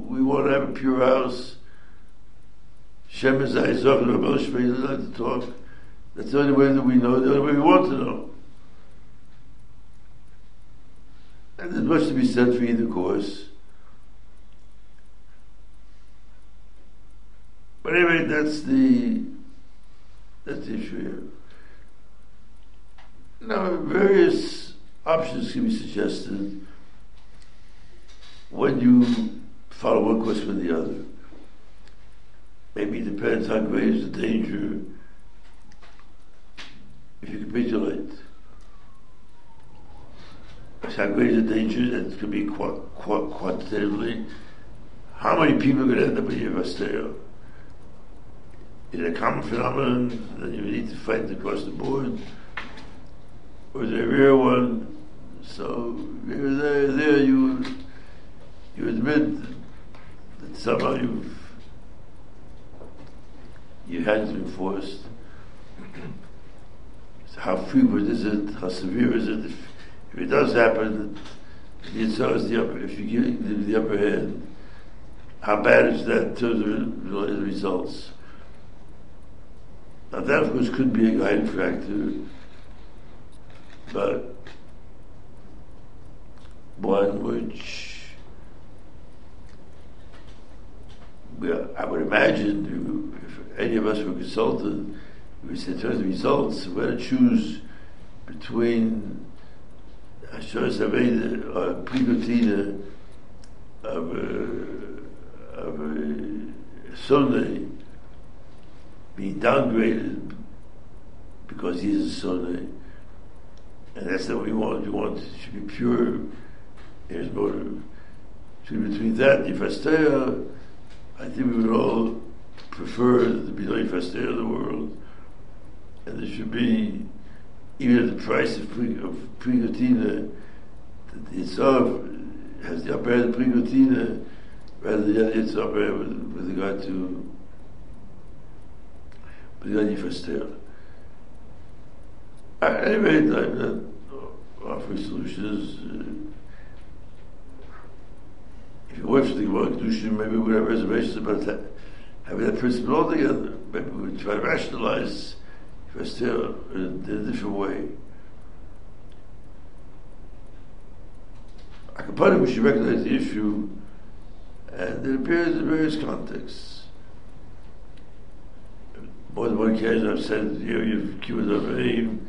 we want to have a pure house, Shem is Isaac and Rabbi Shmei not to talk. That's the only way that we know, the only way we want to know. And there's much to be said for either course. But anyway, that's the that's the issue here. Now, various options can be suggested when you follow one course with the other. Maybe the depends how great is the danger if you capitulate. How great is the danger, it could be quite, quite, quantitatively. How many people are to end up in with Yevasteo? Is it a common phenomenon that you need to fight across the board? Or is it a rare one? So, there, there you, you admit that somehow you've your hands been forced. So how frequent is it? How severe is it? If, if it does happen, Yitzhak is the upper, if you give the, upper hand, how bad is that of the results? Now that of course could be a guiding factor, but one which I would imagine if any of us were consulted, we said, in terms of results, we're going to choose between Asheris Aveda or Prigotina of a, of a Sunday being downgraded because he's a Sunday. And that's not what we want. We want it be pure. Here's motive. Should between that If and Yifastea, I think we would all prefer the Bidoi Faster of the world, and there should be, even at the price of, pre, of Prigotina, that the Yitzhak has the upper hand of Prigotina, rather than the Yitzhak with, with regard to with regard. Anyway, I'm not offering solutions. Uh, to think about Kedushin, maybe we have reservations about that, having that principle altogether. Maybe we try to rationalize still in, in a different way. Akapanim, we should recognize the issue, and it appears in various contexts. More than one occasion I've said, you know, you've cured over aim,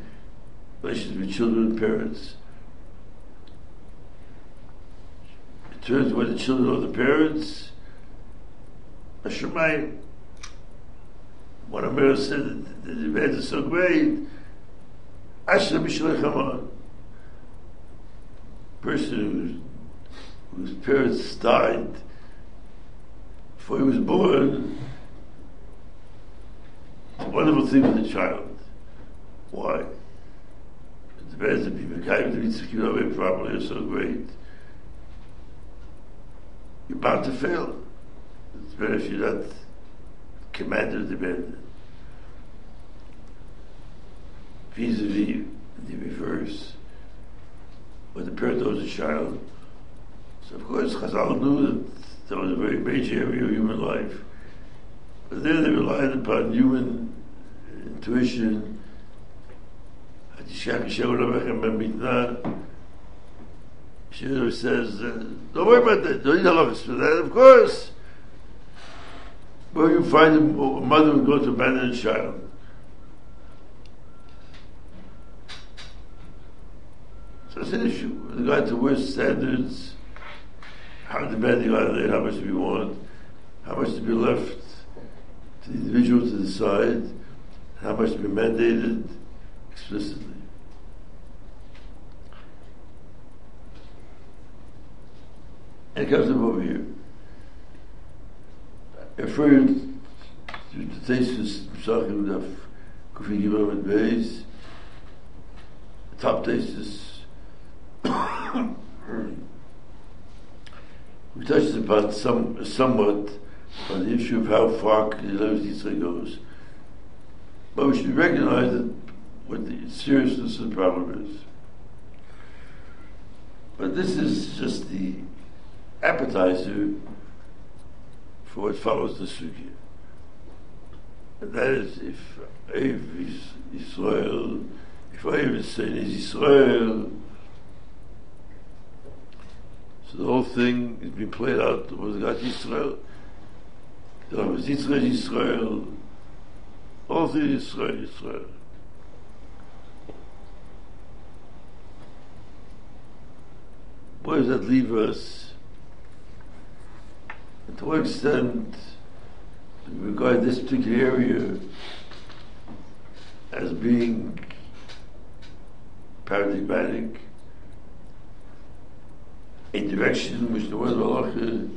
relations with children and parents. Turns where the children or the parents. Hashemayim. Of them said that the event is so great. Asher Mishlech Person whose, whose parents died before he was born, it's a wonderful thing with a child. Why? It depends if of needs to keep away properly are so great. You're bound to fail. It's better if you're not commanded or demanded. Vis-a-vis the reverse. When the parent owes a child, so of course Chazal knew that that was a very major area of human life. But then they relied upon human intuition. Shira says, uh, don't worry about that, don't need halachas for that. Of course, where you find a mother who goes to abandon a child. So it's an issue. The guy to worse standards, how demanding are they, how much we want, how much to be left to the individual to decide, how much to be mandated explicitly. And it comes over here. Referred to the thesis Psachim Daf Kufi Gimel and Beis, top thesis we touched upon some somewhat on the issue of how far Kedilot Yitzchak goes. But we should recognize that what the seriousness of the problem is. But this is just the appetizer for what follows the sugya. And that is if Eiv is Israel, if Eiv is saying is Israel, so the whole thing is being played out with God Yisrael. The Rav Yitzchak Yisrael. All things Yisrael, Yisrael. Where does that leave us? To what extent regard this particular area as being paradigmatic a direction in which the world of Allah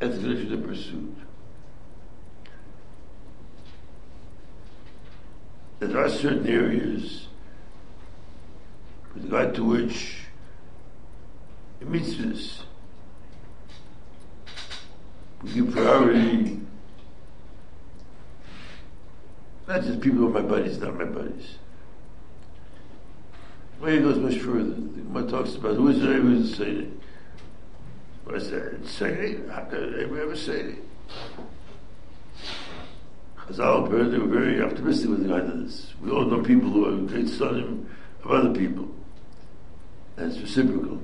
ethically should have pursued. There are certain areas with regard to which mitzvahs give priority not just people who are my buddies, not my buddies. Well, he goes much further. The talks about who is there, who is the Seder. What's that? Seder? How could anybody ever say it? Chazal apparently were very optimistic with regard to this. We all know people who are great sonim of other people. That's reciprocal.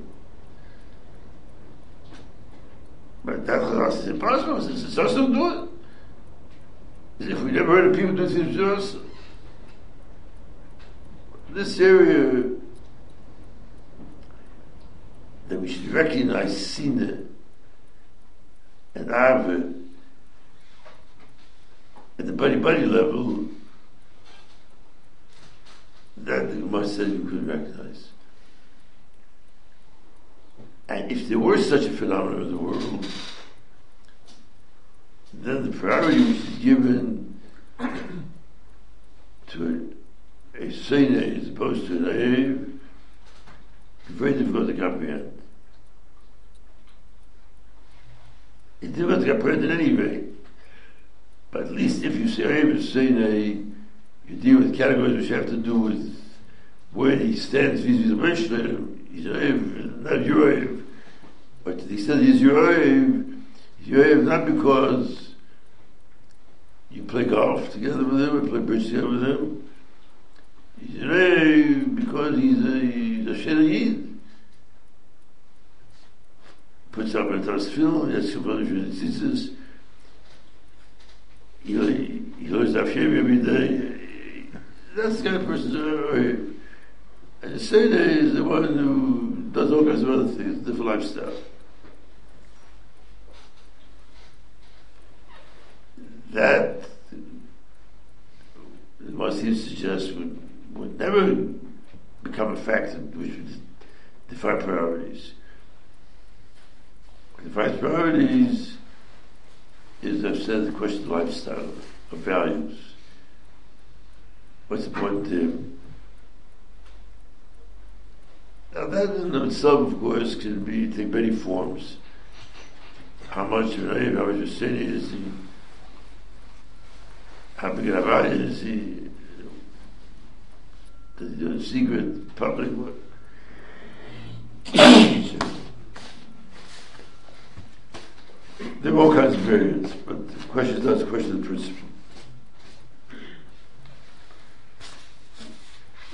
But that Chazal says impossible. It's just us don't do it. If we never heard of people do things to us. This area that we should recognize Sina and Ava at the buddy buddy level that the Gemara said we could recognize. And if there were such a phenomenon in the world, then the priority which is given to a, Sene as opposed to an Aev very difficult to comprehend. It's difficult to comprehend in any way. But at least if you say Abe is a, you deal with categories which have to do with where he stands vis-a-vis the Mishnah, he's Abe, not Abe. But to the extent he's Abe, he's Abe not because you play golf together with him or play bridge together with him. He's Abe because he's a the Yid. Puts up a Tasfil, he has to put the tzitzis. He learns Daf every day. That's the kind of person. Seder is the one who does all kinds of other things, different lifestyle. That, what seems to suggest, would, would never become a factor which would define priorities. Define priorities is, I've said, the question of lifestyle, of values. What's the point? Now that in itself, of course, can be take many forms. How much of an how much sin is he? How big an avaya is he? Does he do it secret, public? work? there are all kinds of variants, but the question is not the question of principle.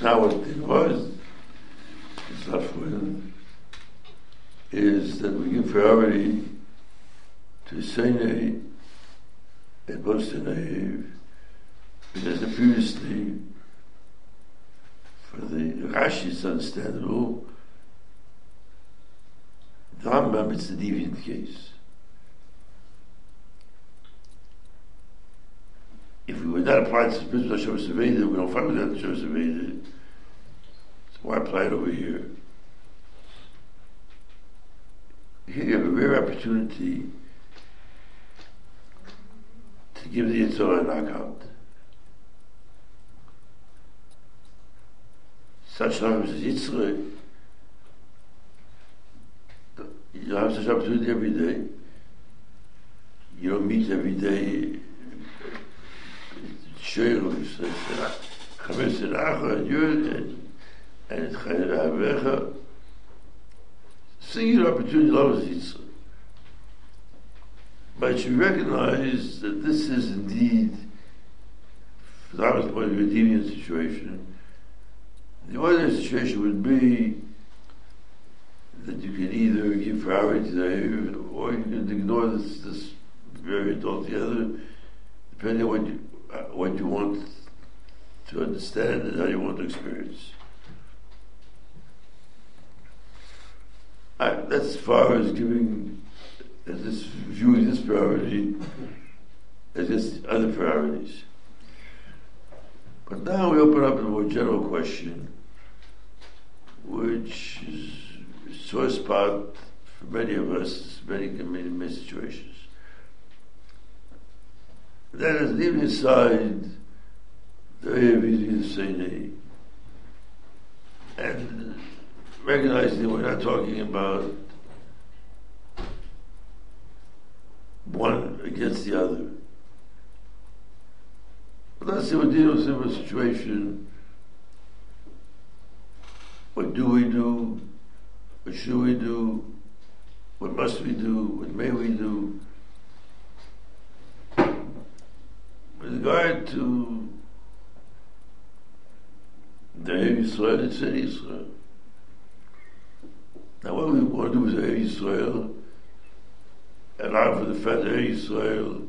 Now what it was, with, is that we give priority to Sene and Bostanev because the previously for the Rashi it's understandable the Rambam it's the deviant case. If we would not apply this principle of we don't find that in Why it over here? Here you have a rare opportunity to give the Yitzhak a knockout. Such times as Yitzhak, you have such opportunity every day. You don't meet every day. Gewiss in Acha, Jürgen, and it's Chayra Avecha. Singular opportunity always is. But you recognize that this is indeed, from our point of view, a deviant situation. The ordinary situation would be that you can either give priority to the or you can ignore this, this variant altogether, depending on what you, uh, what you want to understand and how you want to experience. I, that's as far as giving, as this viewing this priority against other priorities. But now we open up a more general question, which is a sore spot for many of us, many, many, many situations. That is, leaving aside the Yevizi Seinei and recognizing we're not talking about one against the other. But let's say we're dealing with a situation. What do we do? What should we do? What must we do? What may we do? With regard to the Israel, it's in Israel. Now what we want to do with Israel, and out for the fact that Israel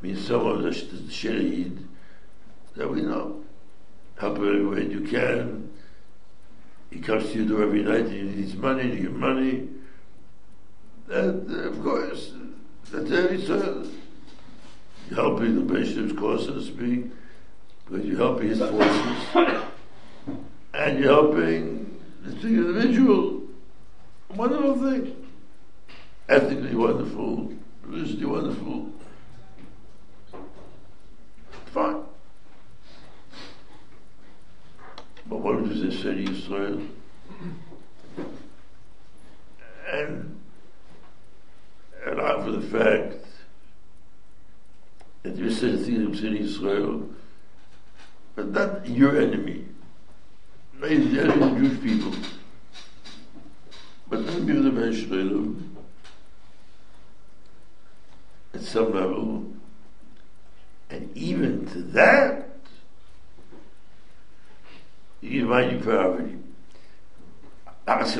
means someone that's the Shaheed, that we know. Help him every way you can. He comes to your door every night and he needs money, you give money. And uh, of course, that's Israel You're helping the bishop's cause, so to speak, because you're helping his forces, and you're helping the individual. Wonderful thing. Ethically wonderful, religiously wonderful. Fine. But what does this say to Israel? And, out for the fact that you said things in Israel, but not your enemy. Not the Jewish people. But the enemy of the Israel, at some level, and even to that, you give my priority. If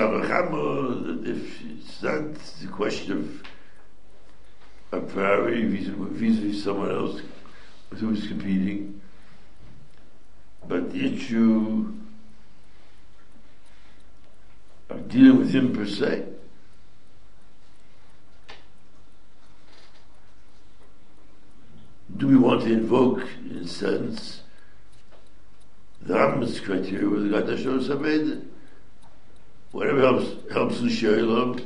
it's not the question of a priority vis-a-vis someone else who is competing. But the issue of dealing with him per se, do we want to invoke, in a sense, the Rambam's criteria with to Shor Saved? Whatever helps, helps the Shalom,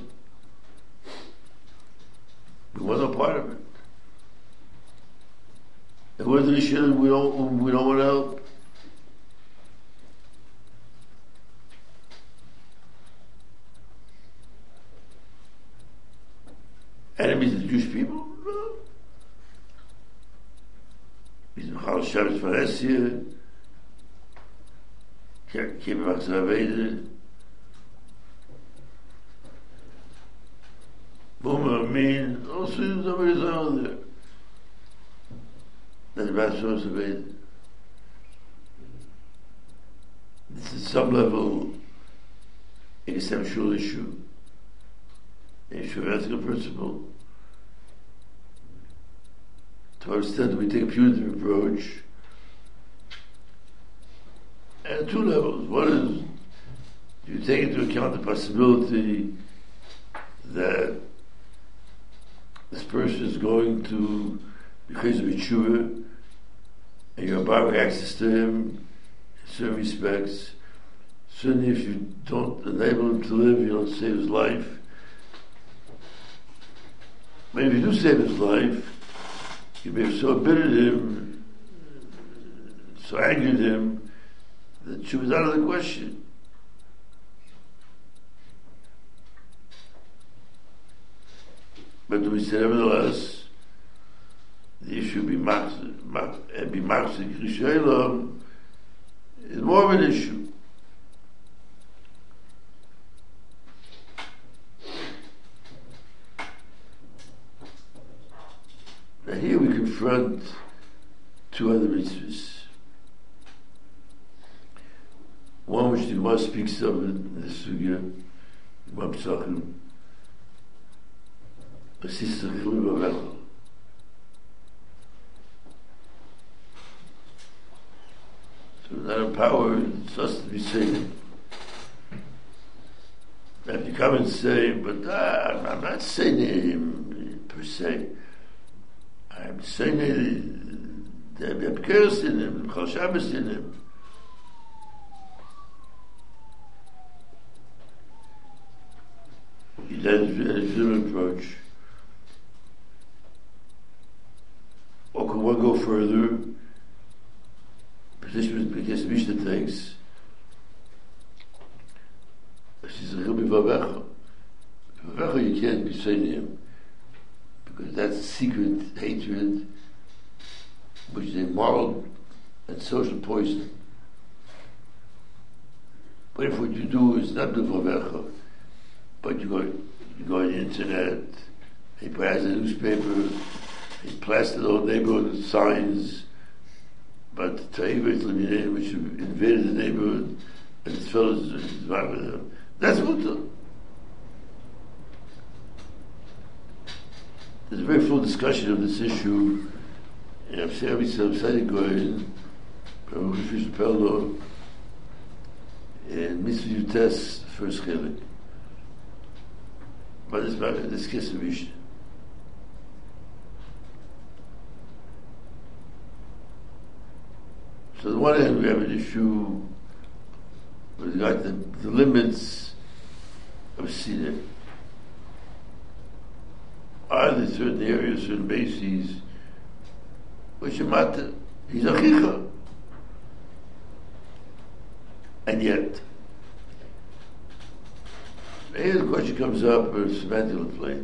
we want no part of it. And whether the Shir we don't we don't want to help. enemies of the Jewish people? No. He's There. That's about source of it. This is some level conceptual issue, issue of ethical principle. To extent, we take a punitive approach at two levels. One is you take into account the possibility that this person is going to, because of tshuva, and you're allowing access to him in certain respects. Certainly, if you don't enable him to live, you don't save his life. But if you do save his life, you may have so embittered him, so angered him, that she was out of the question. But we say, nevertheless, the issue be and be rishaylom is more of an issue. Now here we confront two other mitzvahs. One which the Gemara speaks of in the Sugya, Imam Psachim, Basista Chilui Bavel. So that empowered it's us to be saying, if you come and say, but uh, I'm not saying him per se, I'm saying there be Abkeres in him, Chal Shabbos in him. A different uh, approach. Or can one go further? Because Mishnah she's a Rabbi Vavecha. Vavecha you can't be saying him because that's secret hatred which is a moral and social poison. But if what you do is not the Vavecha, but you go, you go on the internet, he buys a newspaper, he plastered all the neighborhood signs, but Ta'iva which invaded the neighborhood, and his fellows. That's mutter. There's a very full discussion of this issue in Avsei Avsei Goyen, Baruch Fish Pello, in Mitzvah Yutes, first chelik. But this, this case of. So on the one hand, we have an issue with regard to the, the limits of Sinai. Are there certain areas, certain bases, which are matter? He's a chicha. And yet, Here the question comes up with a semantical play.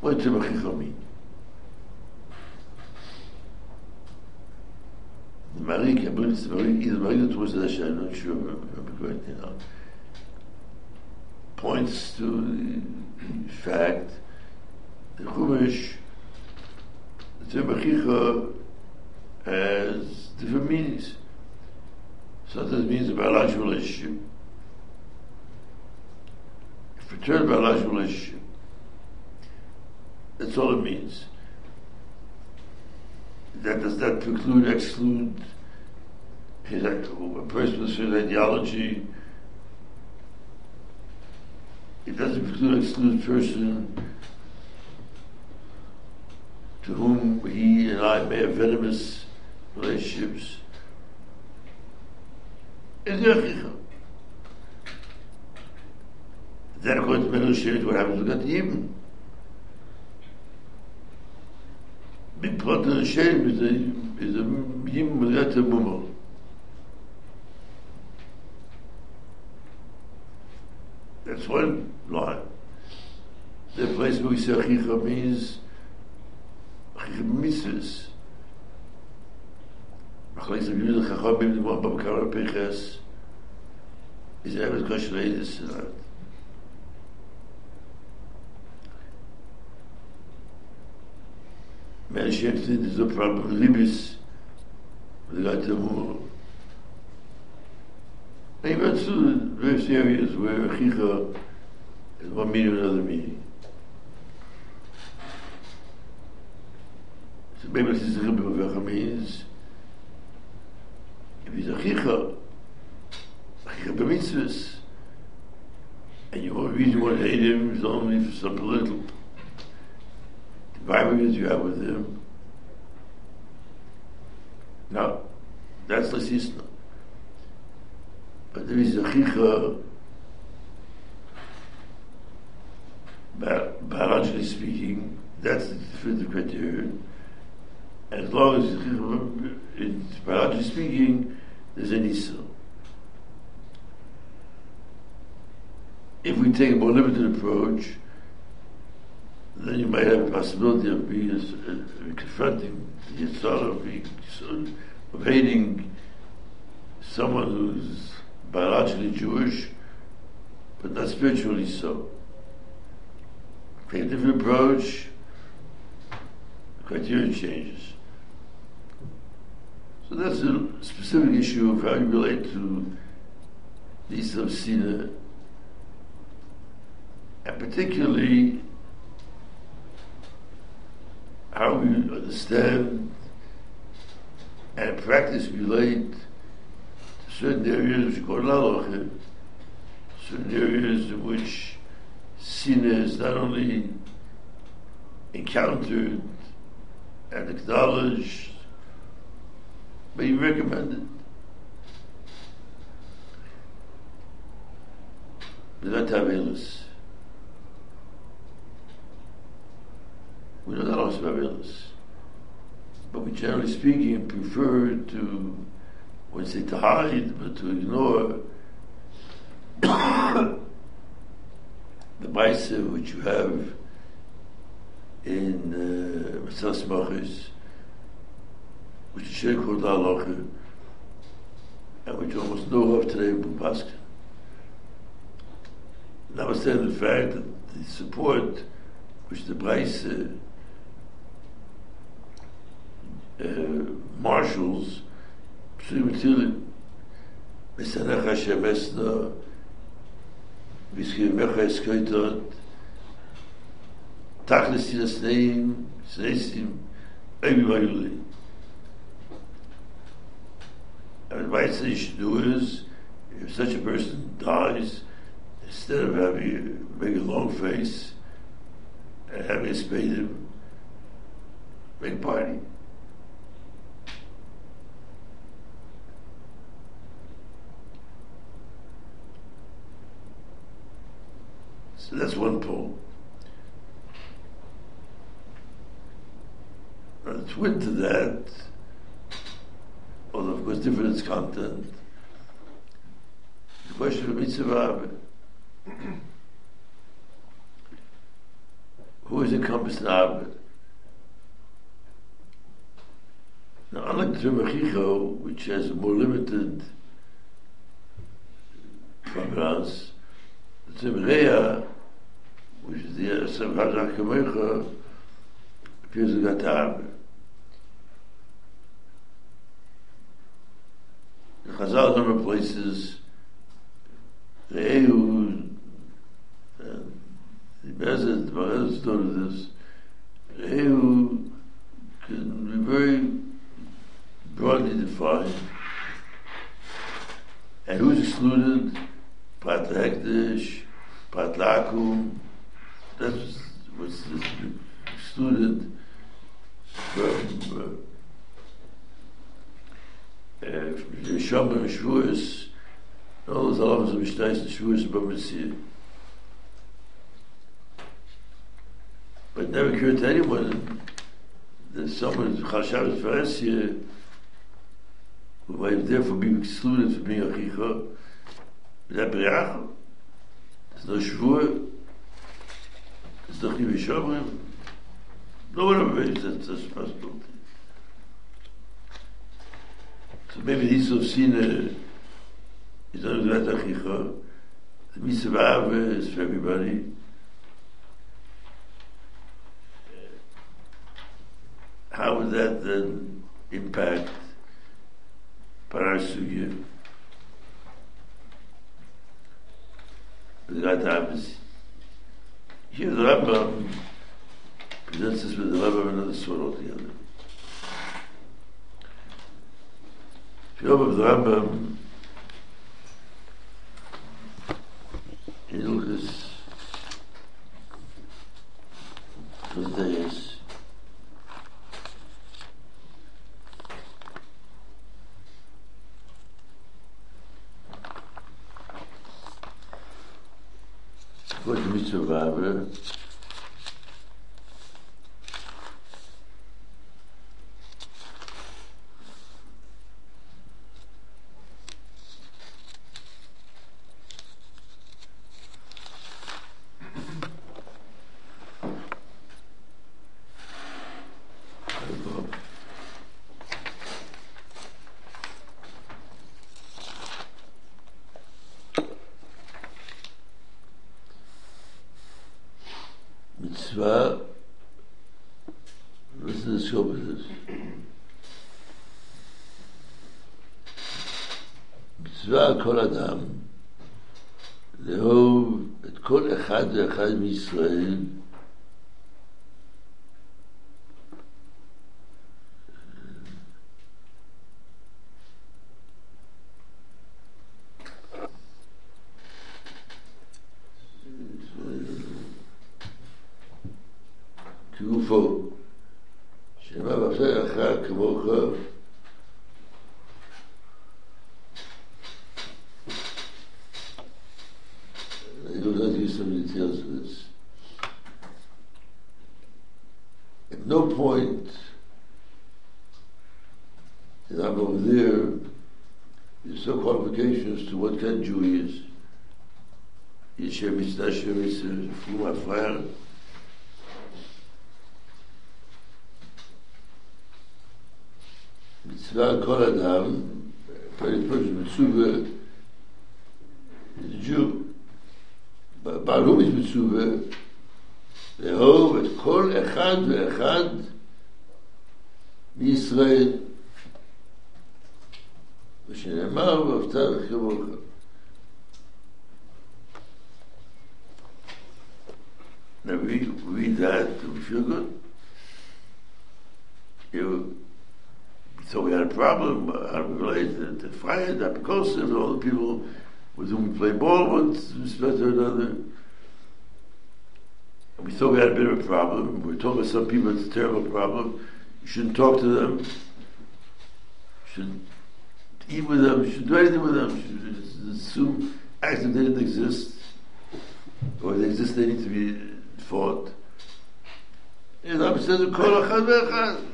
What does the Mechicha mean? The Marie can believe it's the Marik, either the Marik or the Torah I'm not sure if I'm going to go. Points to the fact that the Chumash, the Mechicha has different meanings. Sometimes this means a biological relationship. Fraternal biological relationship. That's all it means that does that preclude, exclude his, a person with ideology. It doesn't preclude, exclude a person to whom he and I may have venomous relationships. איך איך זער קוט מיר שיר דור האב זוגט ים בי פרוט שיין ביז ביז ים מראט מומ דער זול לאה דער פייסבוק זאג איך האב מיס איך מיסס אחרי זה מי מלך החוב בין דבר בבקר הפיחס איזה אבד קושי לא איזה סנא מי אשי אקטי איזה פרל בבליביס ולגעת אמור אני בעצו לא אשי אז הוא היה הכי חר את מה מי נמדה זה בין מלך זכר בבקר המאיז זה if he's Achicha, Achicha b'mitzvahs, and you reason want to hate him is only for some political rivalries you have with him. No, that's the system. But there is a chicha, biologically speaking, that's the different criterion. As long as it's biologically speaking, issue. If we take a more limited approach, then you might have a possibility of being uh, confronting the thought of being of hating someone who's biologically Jewish, but not spiritually so. Take a different approach, criteria changes. So that's a specific issue of how you relate to these of Sina, and particularly how we understand and practice relate to certain areas which call halacha, certain areas in which sin is not only encountered and acknowledged, but even recommended. Without Tavelis. We know that also Tavelis but we generally speaking prefer to, when say to hide, but to ignore the Maisa which you have in Masas uh, Machis, which is shaykh for the Allah, and which almost no of today will pass. And I was saying the fact that the support which the Bryce uh, uh, marshals, Sri Matili, Mr. Nech HaShem Esna, Mr. Mech Tachlis Tila Sneim, Sneisim, Ebi Vayulim. Advice that you should do is if such a person dies instead of having a big long face and having a spade him make party So that's one pole. And twin to that, although of course different content, the question of mitzvah Who is encompassed in Abed? Now, unlike the term which has a more limited provenance, the term which is the Yosef Hazak Kamecha, appears in Gatab. The Chazal number of places, the Ehu, and the Bezet, the Bezet started this, the Ehu can be very broadly defined. And who's excluded? Pat Hektish, Pat Lakum, that was excluded from uh, Äh, ich schaue beim Schwurz, alle Salam sind mich teils des Schwurz beim Messir. But I never heard anyone. That someone Chashav is a for us here. Who might have therefore been excluded from being a chicha. But that Briach, it's no a it's no a chivishom no one ever raised that as a passport Maybe these have seen a, he's not a Achicha. The Mitzvah is for everybody. How would that then impact Parasugya? The Gadabis. Here the Rambam presents us with the Rambam another sword altogether. Schreibe mit Rambam in Ulges Tuesdays slaves. ten Jews. Ye shem ist er da shem is fu a fer. Mit zwa koladam, per it pus mit zuge. Mit ju. Barum mit zuge. Der kol echad ve to, to Freiheit, Apikosim, all the people with whom we play ball once, respect to another. And we thought we had a bit of a problem. We told some people it's a terrible problem. You shouldn't talk to them. You shouldn't eat with them. You shouldn't do anything with them. You should just assume act they didn't exist. Or they exist, they need to be fought. And the Rebbe says, "Kol echad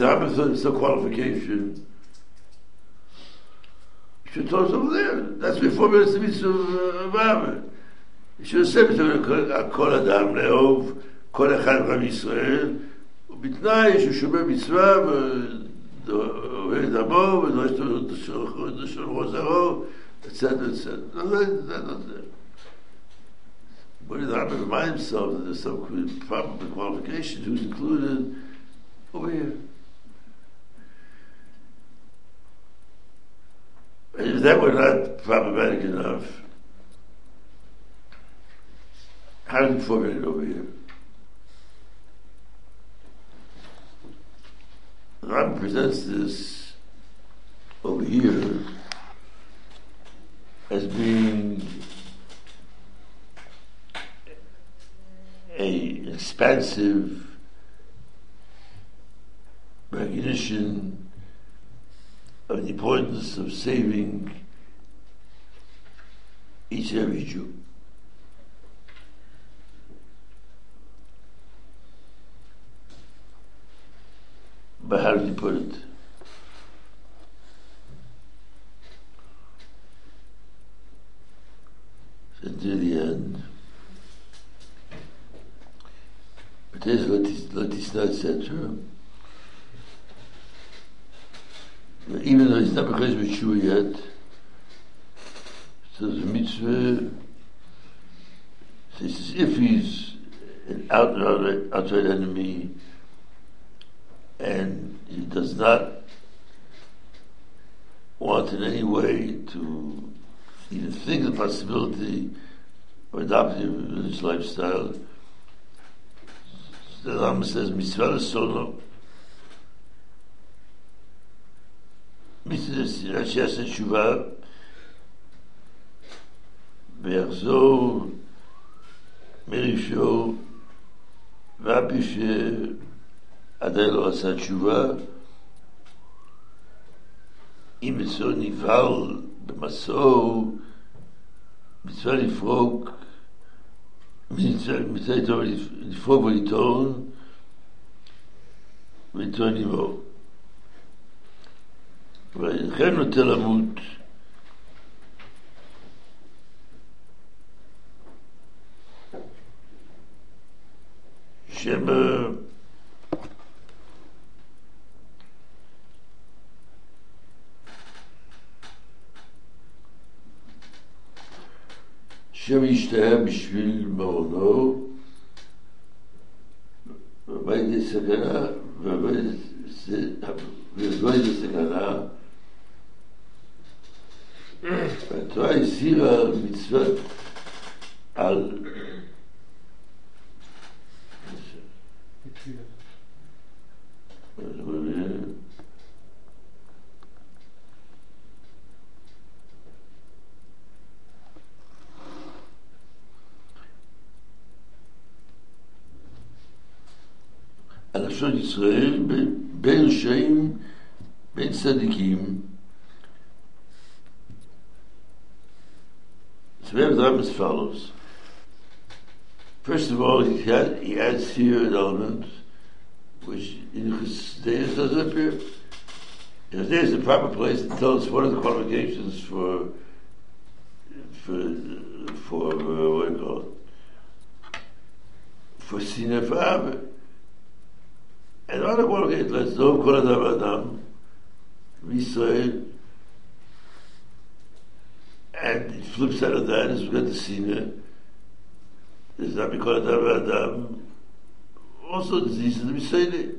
exam is a, qualification. You should us over there. That's before we see mitzvah vav. You should say mitzvah kol adam le'ov, kol echad ram Yisrael, ובתנאי ששומע מצווה ואוהב את עמו ודורש את השור זרעו, etc. etc. לא זה, לא זה. But the Rabbi reminds himself that there's some qualifications who's included over here. If that were not problematic enough, how did formulate it over here? Ram presents this over here as being a expansive recognition of the importance of saving each and every Jew. But how did he put it? to the end. But this there's Latisna, etc. Even though he's not because with Shua yet, so the mitzvah, says if he's an outright, outright enemy and he does not want in any way to even think of the possibility of adopting a religious lifestyle, the Rambam says, mitzvah solo, mitzvah שיעשה תשובה ויחזור מרישו ואף שעדיין לא עשה תשובה אם אצלו נבהל במסור מצווה לפרוק מצווה לפרוק ולטעון ולטעון עמו וכן נוטה למות. שם... שם ישתהה בשביל מעונו, ובית נסגנה, ובית נסגנה, ובית נסגנה, והתורה הסירה מצוות על על לשון ישראל בין רשעים, בין צדיקים. So we have the as follows. First of all, he, had, he adds here an element which in Chassidus doesn't appear. Chassidus is the proper place to tell us what are the qualifications for for for uh, what do you call it? For for Abba. And other qualifications, let's know Kol Adam Adam, Israel, and the flip side of that is we've got the sinner. There's not because of Adam, also diseases to be said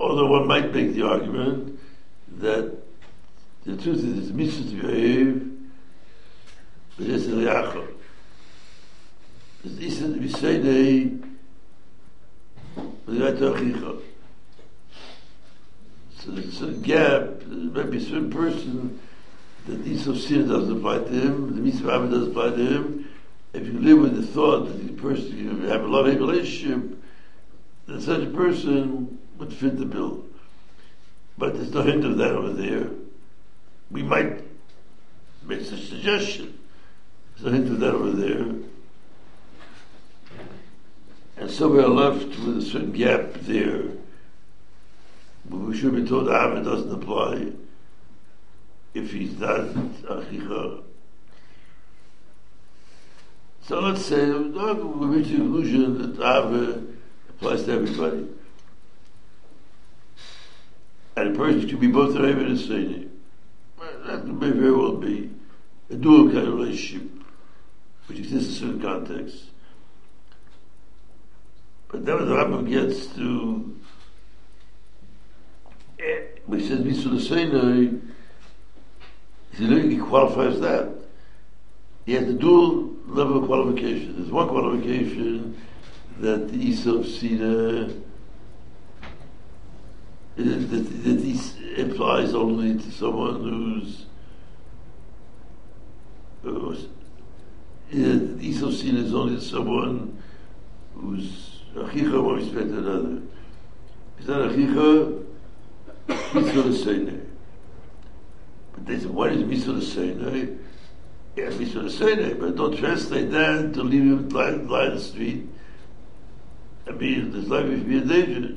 Although one might make the argument that the truth is it's mitzvah to behave, but it's the yachol. It's easy to be said so there's a gap, maybe a certain person that the of sin doesn't apply to him, the mitzvah doesn't apply to him. If you live with the thought that the person you have a loving relationship, then such a person would fit the bill. But there's no hint of that over there. We might make such a suggestion. There's no hint of that over there. And so we are left with a certain gap there. But we should be told Ava doesn't apply if he's not Achicha. So let's say, we reach the conclusion that Ava applies to everybody. And a person could be both an Ava and a Seni. That may very well be a dual kind of relationship, which exists in certain contexts. But then the Rambam gets to, eh, we said Mitzvah L'Seinai, he qualifies that. He has a dual level of qualification. There's one qualification that the Isa of Sina that, that this applies only to someone who's the Isa of is only to someone who's Achicha more respect than another. Is not Achicha, l'seine. But they say, what is mitzvah l'seine? Yeah, mitzvah l'seine, but don't translate that to leave him lying, in the street. I mean, his life would be in danger.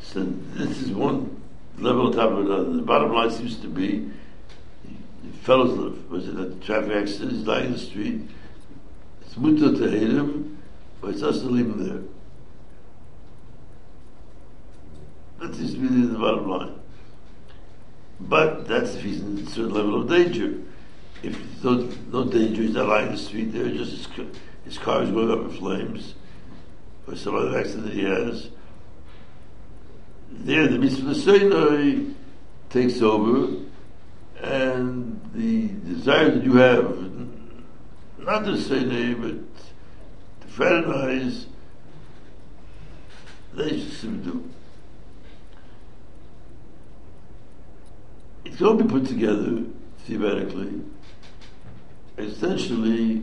So this is one level on top of another. Uh, the bottom line seems to be, fellows live, was it a traffic accident, he's lying in the street, it's mutter to hate him, but it's us to leave him there. That seems to be the bottom line. But that's if he's in a certain level of danger. If there's no, no danger, he's not lying in the street there, just his, his car is going up in flames, or some other accident he has. There, the mitzvah of Seinai takes over, and the desire that you have, not the say but to fraternize, they subdue. it can all be put together theoretically, essentially,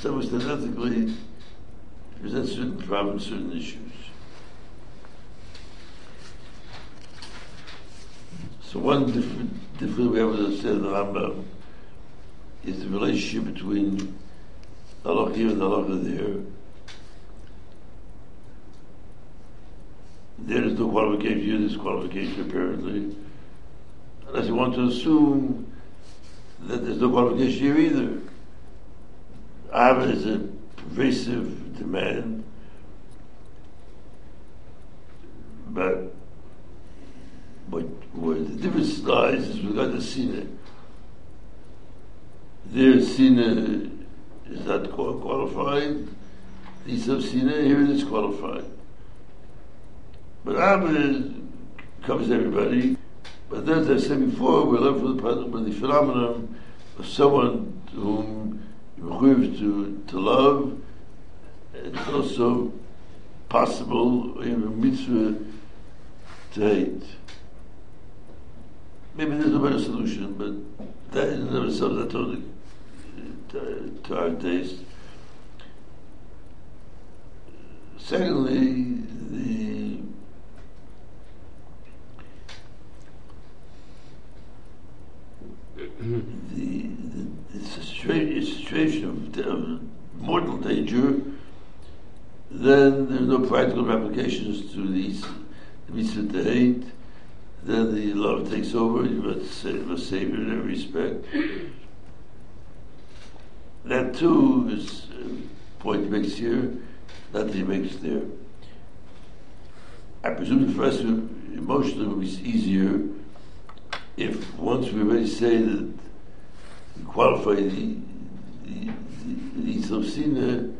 some extent ethically, presents certain problems, certain issues. So one different, different way I would understand the Rambam um, is the relationship between Allah here and Allah there. There is no qualification there's qualification apparently unless you want to assume that there's no qualification here either. Ava is a pervasive demand, but what, where the difference lies is regard to Sina. There, Sina is not qualified. These of Sina, here is qualified. But Ava covers everybody. But as I said before, we learned from the, from the phenomenon of someone whom you have to, to love. It's also possible, even mitzvah, to hate. Maybe there's a better solution, but that is never something that our taste. Secondly, the the, the, situation of, of mortal danger, then there's no practical applications to these the mitzvah to hate. Then the love takes over. You must save, must save it in every respect. That too is a point he makes here, that he makes there. I presume the first emotionally will be easier if once we already say that we qualify the the, the, Sina,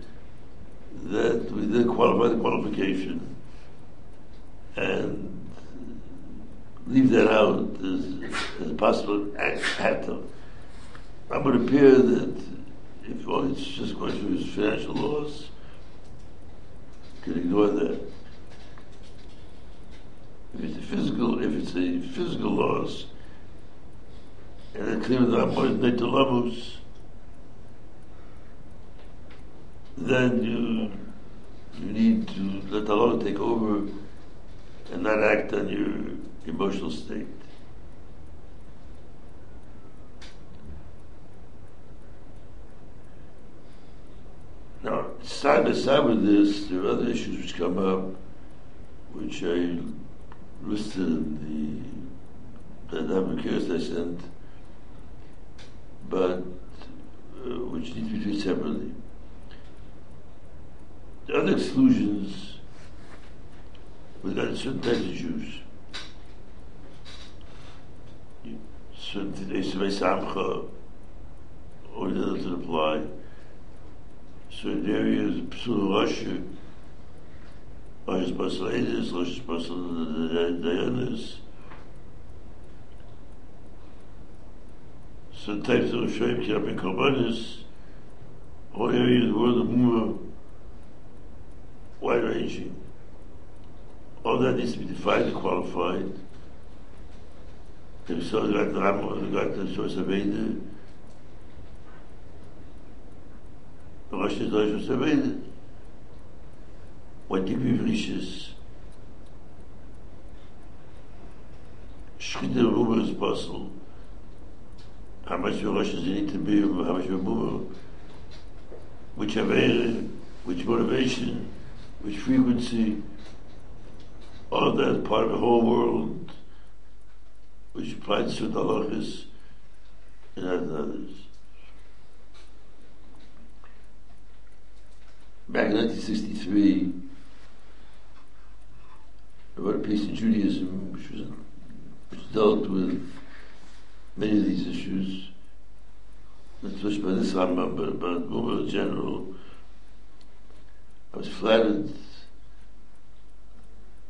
that we then qualify the qualification and leave that out as, as possible atom. I would appear that if well, it's just going through his financial loss, can ignore that. If it's a physical, if it's a physical loss, and the clear the Amos Netolamus, then you you need to let the law take over and not act on your emotional state. Now, side by with this, there are other issues which come up, which I listed in the that application I sent but uh, which need to be treated separately. The other exclusions with certain types of Jews. Certain Esvei Samcha or the others apply. Certain areas, Psul Russia, Rosh Basel Edis, Rosh Basel Dayanis, so types of shape here in Korbanis, all areas where the more wide ranging. All that needs to be defined qualified. If so, got the the got the Shos Rosh is Rosh is Avede. What if you wish is? Schritte in Ruber is Basel. Hamas we Rosh is in it to be, Hamas we Buber. Which Avede, which motivation, which frequency, all that part of the whole world, which applies to the Lachis and others. Back in 1963, I wrote a piece in Judaism which was which dealt with many of these issues, not just by this Rambam, but about more in general. I was flattered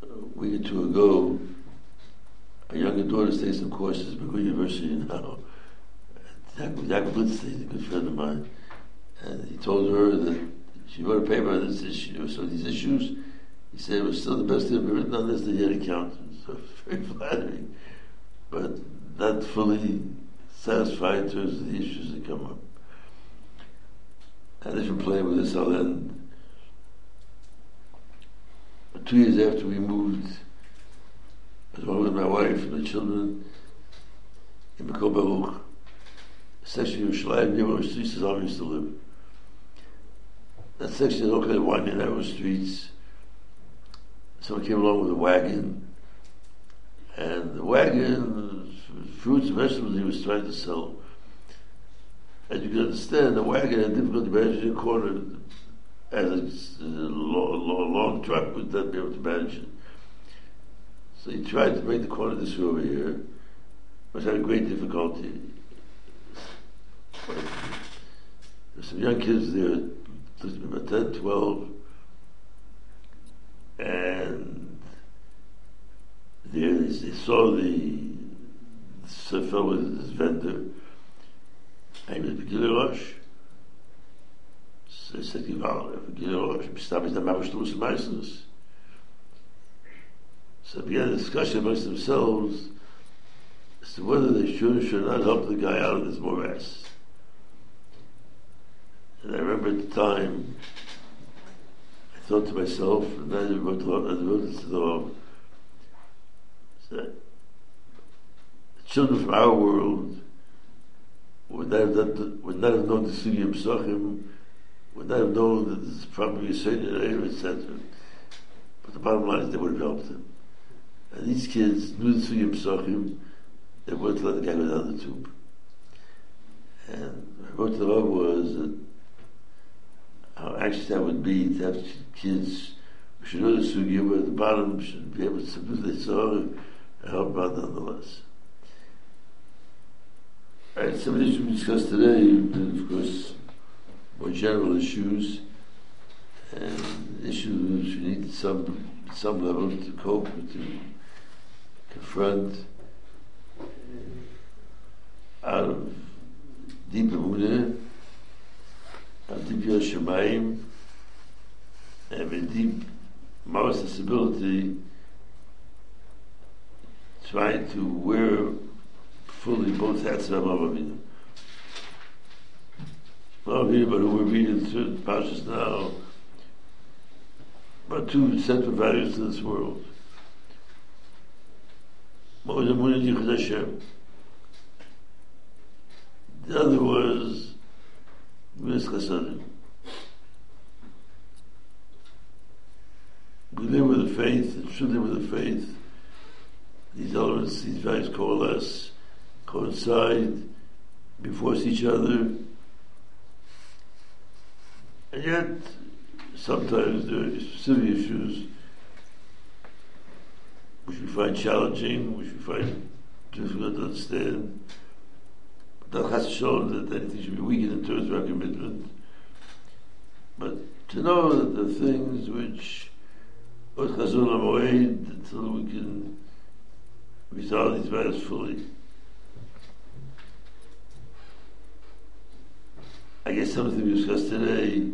uh, a week or two ago. A younger daughter takes some courses at McGill University now. Jack Blitzstein, a good friend of mine, and he told her that she wrote a paper on this issue, so these issues, he said it was still the best thing written on this that he had encountered. So very flattering, but not fully satisfied in terms of the issues that come up. And if you play with this, I'll end. Two years after we moved, was with my wife and my children in Mekor Baruch, section of Yerushalayim near where Streets used to live. That section is located one narrow streets. Someone came along with a wagon, and the wagon, fruits and vegetables he was trying to sell. As you can understand, the wagon had difficulty managing a corner as a, a long, long, long truck would not be able to manage it. So he tried to make the corner this way over here, but had a great difficulty. There's some young kids there, about 10, 12, and they, they saw the, the fellow with his vendor, and he was Begili Rosh. So they said, Gival, Begili Rosh, Bistam is the Mamash Luz Meisus. So began a discussion amongst themselves as to whether they should or should not help the guy out of this morass. And I remember at the time, I thought to myself, and then I wrote, I wrote this to the that oh, children from our world would not have, done, would not have known the Sugya Psachim, would not have known that this is probably a area, etc. But the bottom line is they would have helped him. And these kids knew the Sugya Psachim, they wouldn't let the guy go down the tube. And what I wrote to the was that how anxious that would be to have kids. Who should know the sugya, but at the bottom. Should be able to submit their saw and help out nonetheless. Alright, some of the issues we discussed today, of course, more general issues and issues which we need some some level to cope with, to confront. Out of deep emunah and deep Yoshemayim, and with deep moral sensibility, to wear fully both hats of Avinu. Avinu, but who we're reading through the Pashas now, but two central values in this world. What was the Hashem? The other was We live with the faith, and should live with the faith. These elements, these values coalesce, coincide, before each other. And yet, sometimes there are specific issues which we find challenging, which we find difficult to understand that has shown that anything should be weakened in terms of our commitment. But to know that the things which until we can resolve these matters fully. I guess something we discussed today,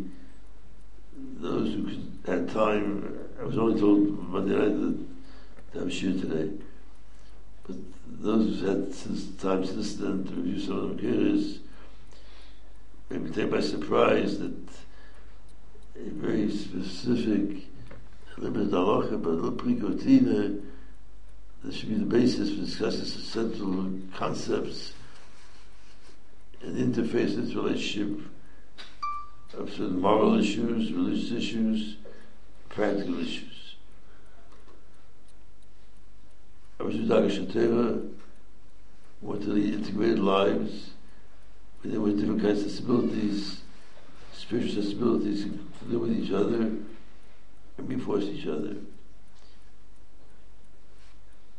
those who had time, I was only told Monday night that I was here today. But those who've had since time since then to review some of the Kiris may be taken by surprise that a very specific limited halacha, but a prikotina, that should be the basis for discussing central concepts and interface relationship of certain moral issues, religious issues, practical issues. Want to lead integrated lives with different kinds of disabilities, spiritual disabilities to live with each other and reinforce each other.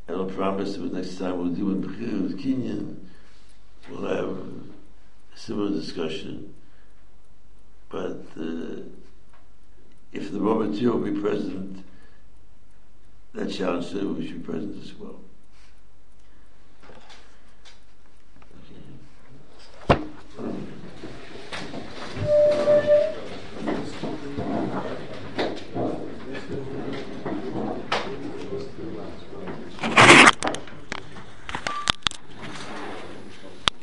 And I'll promise that next time we'll do in Bechir with Kenyan, we'll have a similar discussion. But uh, if the raw material will be present, that challenge too, we should presence as well.